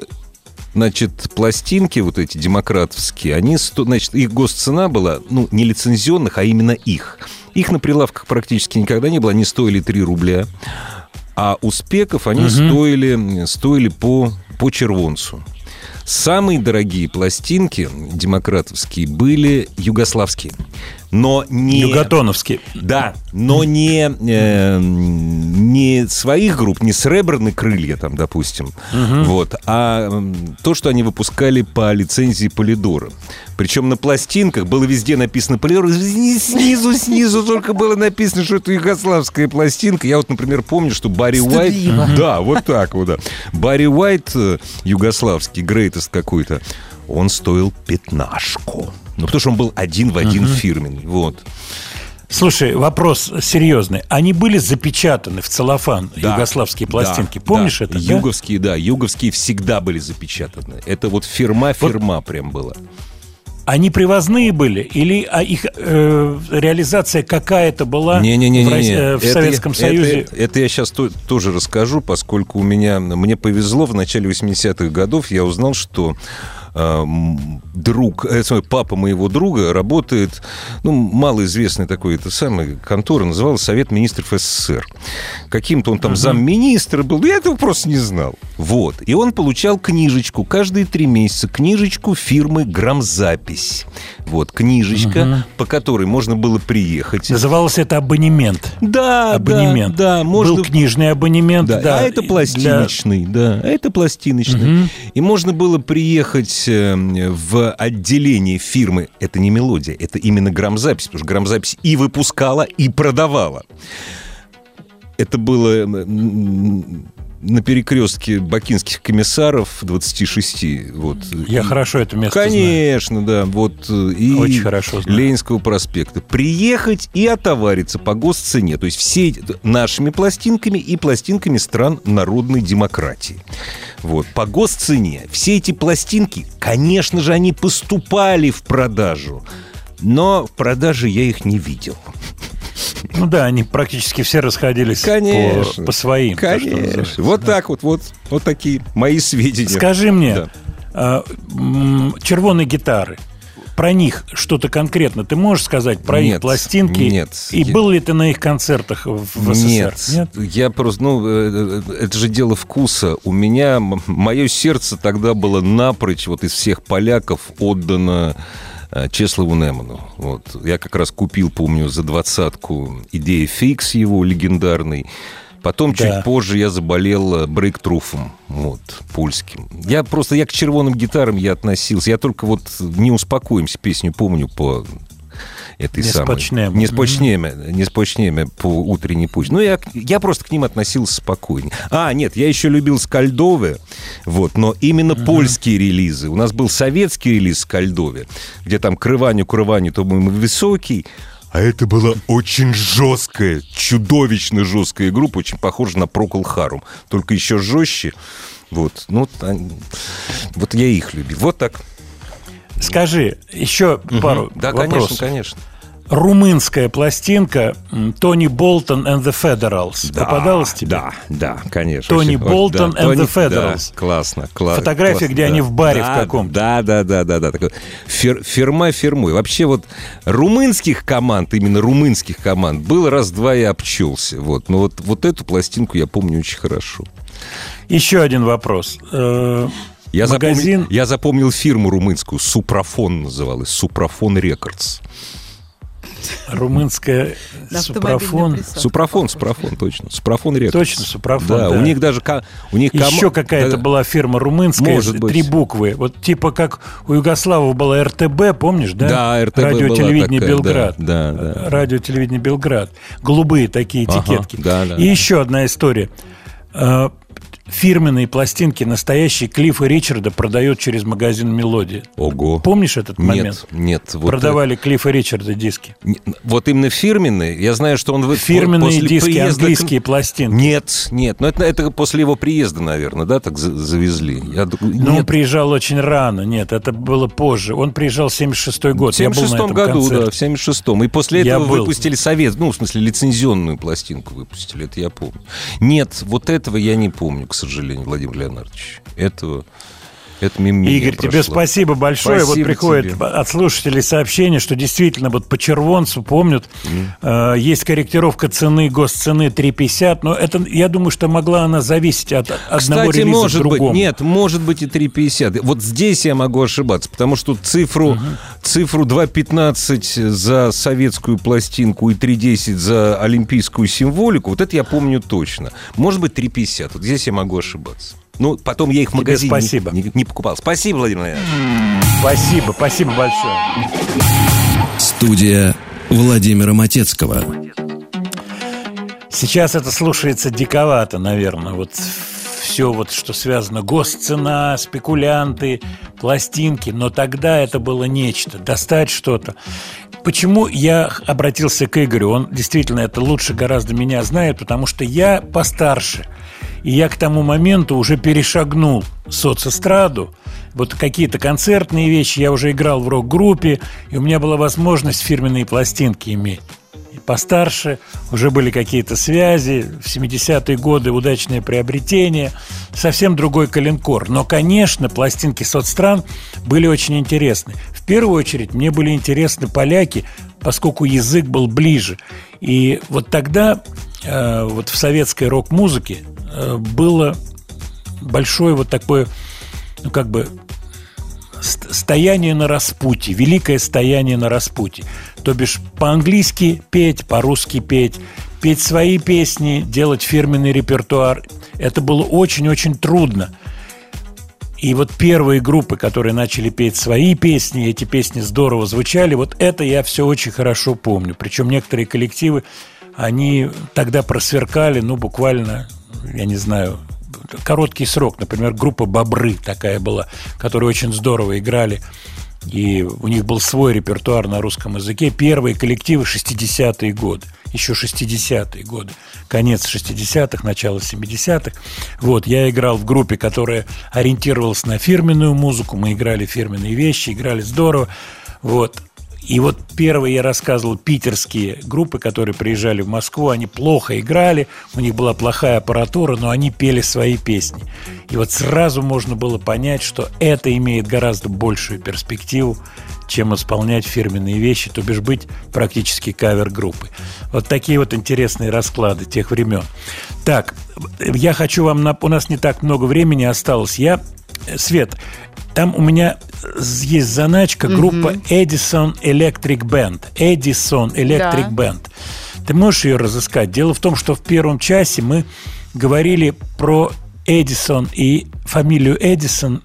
J: Значит, пластинки вот эти демократовские, они, значит, их госцена была, ну, не лицензионных, а именно их. Их на прилавках практически никогда не было, они стоили 3 рубля. А у спеков они стоили, стоили по, по червонцу. Самые дорогие пластинки демократовские были югославские. Но не...
A: Юготоновский.
J: Да, но не, э, не своих групп, не сребраны крылья там, допустим, вот, а то, что они выпускали по лицензии Полидора. Причем на пластинках было везде написано Полидор, снизу, снизу только было написано, что это югославская пластинка. Я вот, например, помню, что Барри Уайт... Да, вот так вот, да. Барри Уайт, э, югославский, грейтест какой-то, он стоил пятнашку. Ну, потому что он был один в один фирменный, вот.
A: Слушай, вопрос серьезный. Они были запечатаны в целлофан,
J: Да,
A: югославские пластинки.
J: да,
A: Помнишь
J: да.
A: это? да?
J: Юговские, да? юговские всегда были запечатаны. Это вот фирма-фирма прям была.
A: Они привозные были? Или а их э, реализация какая-то была
J: Не-не-не,
A: в, Рос- э, в
J: Это
A: Советском
J: я-
A: Союзе?
J: Это, это я сейчас тоже расскажу, поскольку у меня мне повезло в начале 80-х годов, я узнал, что друг, э, папа моего друга работает, ну, малоизвестный такой, это самый контора, называлась Совет министров СССР. Каким-то он там замминистра был, я этого просто не знал. Вот. И он получал книжечку, каждые три месяца, книжечку фирмы «Грамзапись». Вот, книжечка, по которой можно было приехать.
A: Называлось это абонемент.
J: Да,
A: Абонемент.
J: да, да, можно...
A: Был книжный абонемент.
J: Да,
A: да,
J: а это
A: для-
J: пластиночный, да, а это пластиночный. И можно было приехать э, в отделение фирмы, это не мелодия, это именно грамзапись, потому что грамзапись и выпускала, и продавала. Это было на перекрестке бакинских комиссаров 26. Вот.
A: Я
J: И-
A: хорошо это место знаю.
J: Конечно, да. Вот и
A: Очень хорошо знаю.
J: Ленинского проспекта. Приехать и отовариться по госцене. То есть все нашими пластинками и пластинками стран народной демократии. Вот, по госцене. Все эти пластинки, конечно же, они поступали в продажу. Но в продаже я их не видел.
A: Ну да, они практически все расходились по,
J: Конечно.
A: по своим. то, что
J: Конечно.
A: называется,
J: Вот
A: да.
J: так вот, вот, вот такие мои сведения.
A: Скажи мне,
J: Да.
A: а, м, червоные гитары, про них что-то конкретно ты можешь сказать про
J: Нет,
A: их пластинки?
J: нет.
A: И
J: Я-
A: был ли ты на их концертах в, СССР?
J: Нет, я просто, ну, э, э, это же дело вкуса. У меня, мое сердце тогда было напрочь, вот из всех поляков отдано э, Чеслову Неману. Вот. Я как раз купил, помню, за двадцатку идея фикс его легендарный. Потом
A: Да.
J: чуть позже я заболел э, брейктруфом, вот, польским. Я просто, я к червоным гитарам я относился. Я только вот «Не успокоимся» песню помню по этой
A: Не
J: самой...
A: спочнемо.
J: Не спочнемо. Не спочнемо по утренней пусть. Ну, я, я просто к ним относился спокойнее. А, нет, я еще любил Скальдове, вот, но именно польские релизы. У нас был советский релиз Скальдове, где там крываню, крываню, то мы высокий, а это была очень жесткая, чудовищно жесткая группа, очень похожа на Прокол Харум, только еще жестче. Вот, ну, вот я их любил. Вот так.
A: Скажи, еще пару
J: Да,
A: вопросов.
J: конечно, конечно.
A: Румынская пластинка Тони Болтон and the Federals. Попадалась тебе?
J: Да, да, конечно.
A: Тони Болтон
J: да,
A: and
J: Тони-
A: the Federals.
J: да, классно, кла-
A: Фотография,
J: классно,
A: где
J: да.
A: они в баре
J: Да,
A: в каком-то.
J: Да, да, да, да, да. такой фир- фирма фирмой. Вообще вот румынских команд, именно румынских команд, был раз-два и обчелся. Вот. Но вот, вот эту пластинку я помню очень хорошо.
A: Еще один вопрос. Э,
J: Я,
A: Магазин-
J: запомнил, я запомнил фирму румынскую, Супрофон называлась, Супрофон Рекордс.
A: Румынская
B: присадку.
J: Супрофон, супрофон, точно. Супрофон редкость.
A: Точно, супрофон,
J: Да,
A: да.
J: у них даже... У них кома-
A: Еще какая-то
J: да,
A: была фирма румынская,
J: Может быть.
A: три буквы. Вот типа как у Югославов была РТБ, помнишь, да?
J: Да, РТБ
A: Радио
J: была
A: телевидение
J: такая,
A: Белград.
J: да, да, да.
A: Радио телевидение Белград. Голубые такие
J: Ага,
A: этикетки.
J: да, да.
A: И еще одна история. Э, Фирменные пластинки настоящие Клиффа Ричарда продают через магазин «Мелодия».
J: Ого.
A: Помнишь этот момент?
J: Нет, нет. вот,
A: Продавали Клиффа Ричарда диски.
J: э, Вот именно фирменные. Я знаю, что он... вы-
A: Фирменные
J: после
A: диски,
J: приезда
A: английские пластинки.
J: Нет, нет. Но это, это после его приезда, наверное, да, так за- завезли. Я
A: Но он приезжал очень рано. Нет, это было позже. Он приезжал в 76
J: в
A: год. Я был на
J: 76
A: этом
J: году,
A: концерте.
J: да, в 76-м. И после
A: Я
J: этого
A: был.
J: выпустили совет, ну, в смысле, лицензионную пластинку выпустили, это я помню. Нет, вот этого я не помню, сожалению, Владимир Леонардович. Этого, это мимо меня
A: Игорь, тебе
J: прошло.
A: спасибо большое. вот
J: Спасибо
A: приходит
J: тебе.
A: от слушателей сообщение, что действительно вот по червонцу помнят, э, есть корректировка цены, госцены 3,50, но это, я думаю, что могла она зависеть от одного
J: Кстати,
A: релиза
J: может
A: к другому.
J: быть, нет, может быть и 3,50. Вот здесь я могу ошибаться, потому что цифру, цифру 2,15 за советскую пластинку и 3,10 за олимпийскую символику, вот это я помню точно. Может быть 3,50. Вот здесь я могу ошибаться. Ну, потом я их в магазине не-
A: спасибо.
J: Не, не покупал. Спасибо, Владимир Леонидович.
A: Спасибо, спасибо большое.
D: Студия Владимира Матецкого.
A: Сейчас это слушается диковато, наверное. Вот все, вот, что связано госцена, спекулянты, пластинки. Но тогда это было нечто. Достать что-то. Почему я обратился к Игорю? Он действительно это лучше гораздо меня знает, потому что я постарше. И я к тому моменту уже перешагнул соцэстраду. Вот какие-то концертные вещи. Я уже играл в рок-группе, и у меня была возможность фирменные пластинки иметь и постарше, уже были какие-то связи, в 70-е годы удачное приобретение, совсем другой коленкор. Но, конечно, пластинки соцстран были очень интересны. В первую очередь мне были интересны поляки, поскольку язык был ближе. И вот тогда э, вот в советской рок-музыке было большое вот такое, ну как бы ст- стояние на распутье, великое стояние на распутье. То бишь по-английски петь, по-русски петь, петь свои песни, делать фирменный репертуар. Это было очень-очень трудно. И вот первые группы, которые начали петь свои песни, эти песни здорово звучали, вот это я все очень хорошо помню. Причем некоторые коллективы, они тогда просверкали, ну, буквально, я не знаю, короткий срок. Например, группа «Бобры» такая была, которые очень здорово играли. И у них был свой репертуар на русском языке. Первые коллективы 60-е годы. Еще 60-е годы. Конец 60-х, начало 70-х. Вот, я играл в группе, которая ориентировалась на фирменную музыку. Мы играли фирменные вещи, играли здорово. Вот. И вот первые, я рассказывал, питерские группы, которые приезжали в Москву, они плохо играли, у них была плохая аппаратура, но они пели свои песни. И вот сразу можно было понять, что это имеет гораздо большую перспективу, чем исполнять фирменные вещи, то бишь быть практически кавер-группой. Вот такие вот интересные расклады тех времен. Так, я хочу вам... нап- У нас не так много времени осталось. Я... Свет, там у меня есть заначка группа Edison Electric Band. Edison Electric
B: Да.
A: Band. Ты можешь ее разыскать? Дело в том, что в первом часе мы говорили про Эдисон и фамилию Эдисон.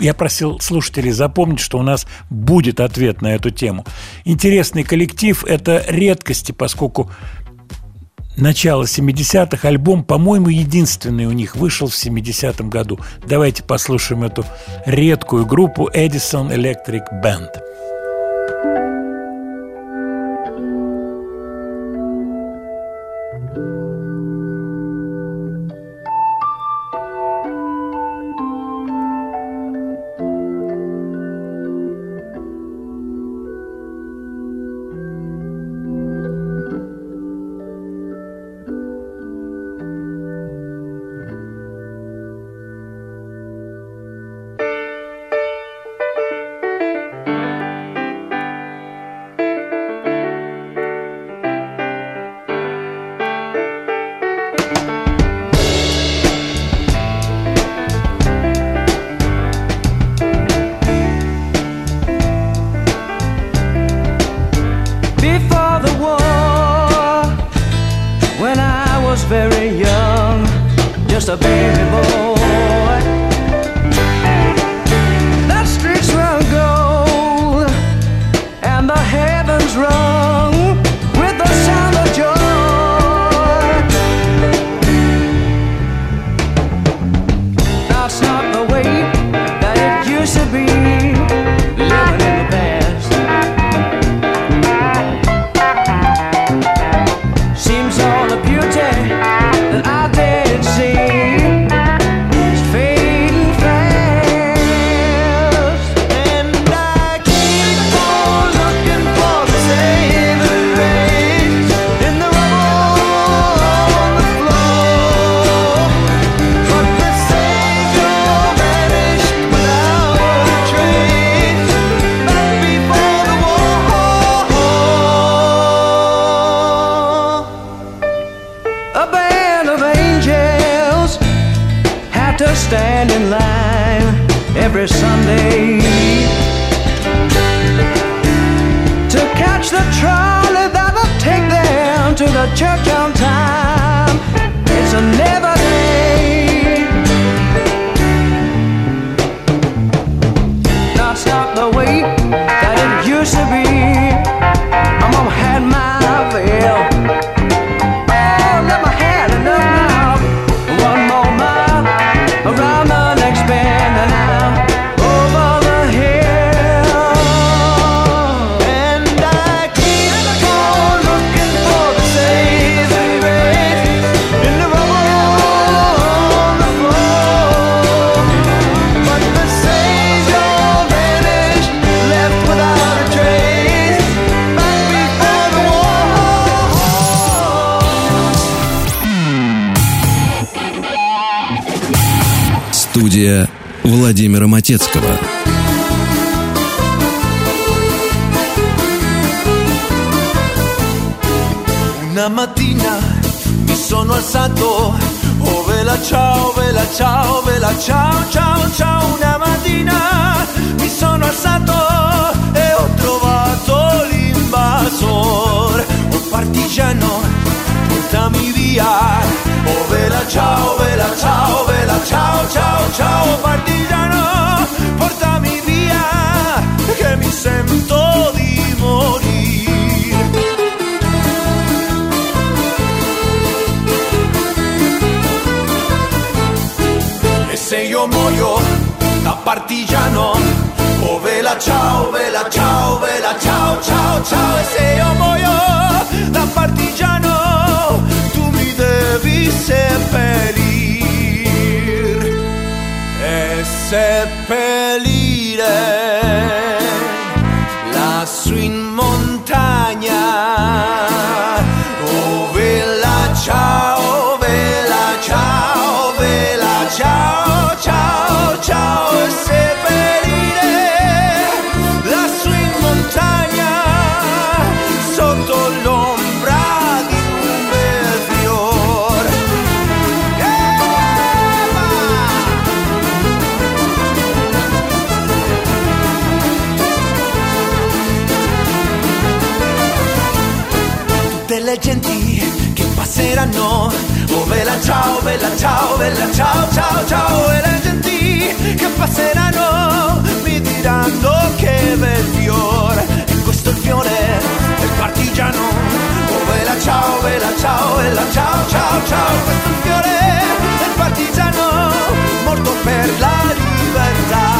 A: Я просил слушателей запомнить, что у нас будет ответ на эту тему. Интересный коллектив – это редкости, поскольку начало 70-х, альбом, по-моему, единственный у них вышел в 70-м году. Давайте послушаем эту редкую группу Edison Electric Band.
D: Владимира Матецкого.
K: Una mattina mi sono alzato, oh vela ciao, vela ciao, vela ciao, ciao, ciao. Una mattina mi sono alzato e ho trovato l'invasor, oh partigiano, portami via. Oh vela ciao, vela ciao, vela ciao, ciao, ciao, partigiano, portami via, che mi sento di morire. E se io muoio da partigiano, oh vela ciao, vela ciao, vela ciao, ciao, ciao. E se io muoio da partigiano, tu mi devi seppellir seppellire lassù in montagna. Oh vela ciao, Genti che passeranno, oh vela ciao, vela ciao, vela ciao, ciao, ciao, e le genti che passeranno mi diranno che bel fiore, e questo è il fiore del partigiano, oh vela ciao, vela ciao, vela ciao, ciao, ciao, questo è il fiore del partigiano, morto per la libertà.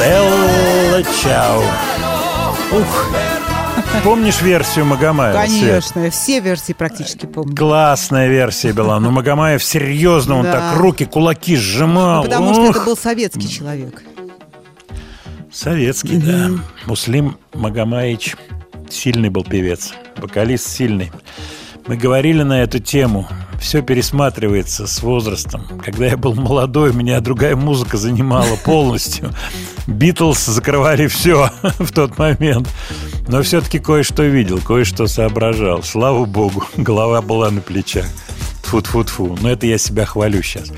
A: Белла Чао. Ух. Помнишь версию Магомаева? Свет?
B: Конечно, все версии практически помню.
A: Классная версия была. Но Магомаев серьезно, он
B: Да.
A: так руки, кулаки сжимал.
B: Ну, потому что
A: Ух.
B: это был советский человек.
A: Советский, да. Муслим Магомаевич сильный был певец, вокалист сильный. Мы говорили на эту тему. Все пересматривается с возрастом. Когда я был молодой, меня другая музыка занимала полностью. Битлз закрывали все в тот момент. Но все-таки кое-что видел, кое-что соображал. Слава богу, голова была на плечах. Тфу-тфу-тфу. Но это я себя хвалю сейчас.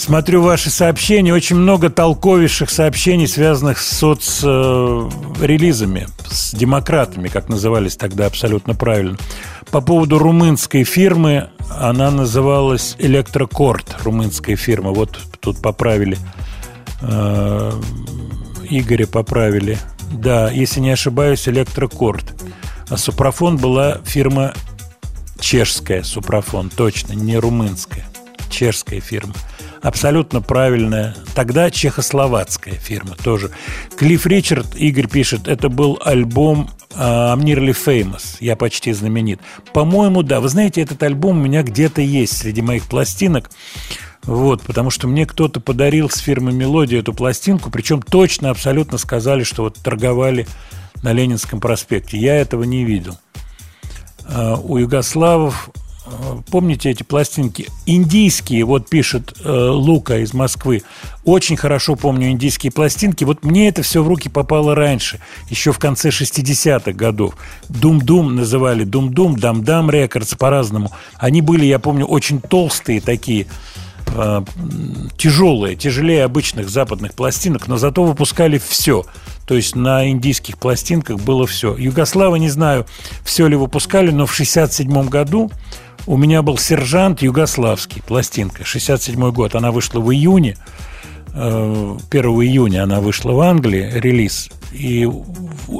A: Смотрю ваши сообщения. Очень много толковейших сообщений, связанных с соцрелизами, с демократами, как назывались тогда абсолютно правильно. По поводу румынской фирмы, она называлась Электрокорд, румынская фирма. Вот тут поправили. Э, Игоря поправили. Да, если не ошибаюсь, Электрокорд. А Супрофон была фирма чешская, Супрофон, точно, не румынская. Чешская фирма. Абсолютно правильная. Тогда чехословацкая фирма тоже. Клифф Ричард, Игорь пишет, это был альбом а, I'm Nearly Famous. Я почти знаменит. По-моему, да. Вы знаете, этот альбом у меня где-то есть среди моих пластинок. Вот, потому что мне кто-то подарил с фирмы «Мелодия» эту пластинку, причем точно, абсолютно сказали, что вот торговали на Ленинском проспекте. Я этого не видел. А, У югославов, помните эти пластинки? Индийские, вот пишет э, Лука из Москвы. Очень хорошо помню индийские пластинки. Вот мне это все в руки попало раньше, еще в конце 60-х годов. Дум-дум называли, дум-дум, дам-дам рекордс по-разному. Они были, я помню, очень толстые такие, э, тяжелые, тяжелее обычных западных пластинок, но зато выпускали все. То есть на индийских пластинках было все. Югославы, не знаю, все ли выпускали, но в 67 году у меня был «Сержант югославский», пластинка, 67 год. Она вышла в июне, э, 1 июня она вышла в Англии, релиз. И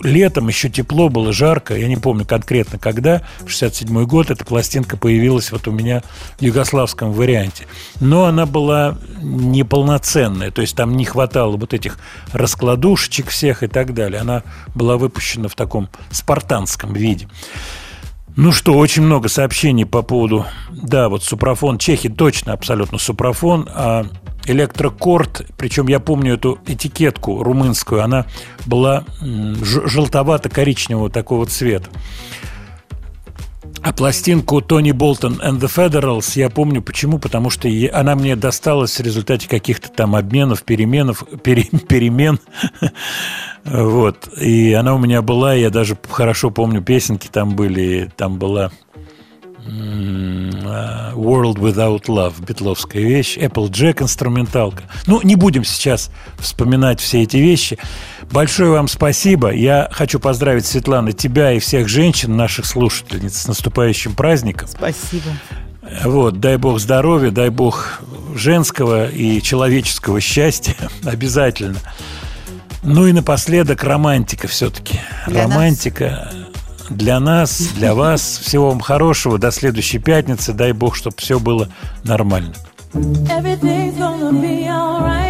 A: летом еще тепло было, жарко, я не помню конкретно когда, в 67 год эта пластинка появилась вот у меня в югославском варианте. Но она была неполноценная, то есть там не хватало вот этих раскладушечек всех и так далее. Она была выпущена в таком спартанском виде. Ну что, очень много сообщений по поводу... Да, вот Супрофон, чехи точно абсолютно Супрофон, а Электрокорд, причем я помню эту этикетку румынскую, она была желтовато-коричневого такого цвета. А пластинку Тони Болтон and the Federals я помню почему, потому что она мне досталась в результате каких-то там обменов, переменов, пере- перемен. Вот. И она у меня была, я даже хорошо помню, песенки там были, там была а, World Without Love, битловская вещь, Applejack инструменталка. Ну, не будем сейчас вспоминать все эти вещи. Большое вам спасибо. Я хочу поздравить, Светлана, тебя и всех женщин, наших слушательниц, с наступающим праздником.
B: Спасибо.
A: Вот, дай бог здоровья, дай бог женского и человеческого счастья обязательно. Ну и напоследок романтика все-таки.
B: Для нас.
A: романтика для нас, для вас. Всего вам хорошего. До следующей пятницы. Дай бог, чтобы все было нормально.
L: Everything's gonna be alright.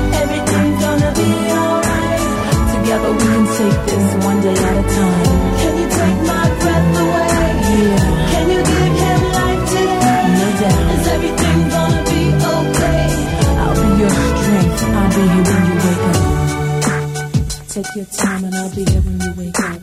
L: Together we can take this one day at a time. Can you take my breath away? Yeah. Can you give him life today? No doubt. Is everything gonna be okay? I'll be your strength. I'll be here when you wake up. Take your time and I'll be here when you wake up.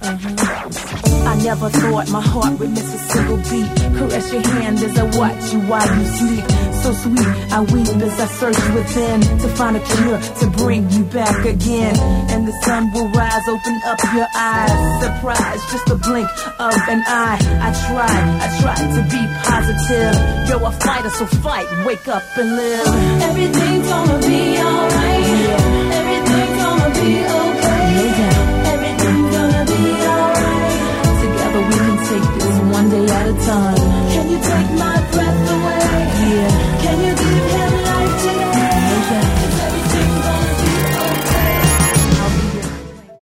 L: Uh-huh. I never thought my heart would miss a single beat. Caress your hand as I watch you while you sleep. So sweet, I weep as I search within to find a cure to bring you back again. And the sun will rise, open up your eyes. Surprise, just a blink of an eye. I try, I try to be positive. You're a fighter, so fight, wake up and live. Everything's gonna be alright. Yeah. Everything's gonna be okay. Doubt. Everything's gonna be alright. Together we can take this one day at a time. Can you take my?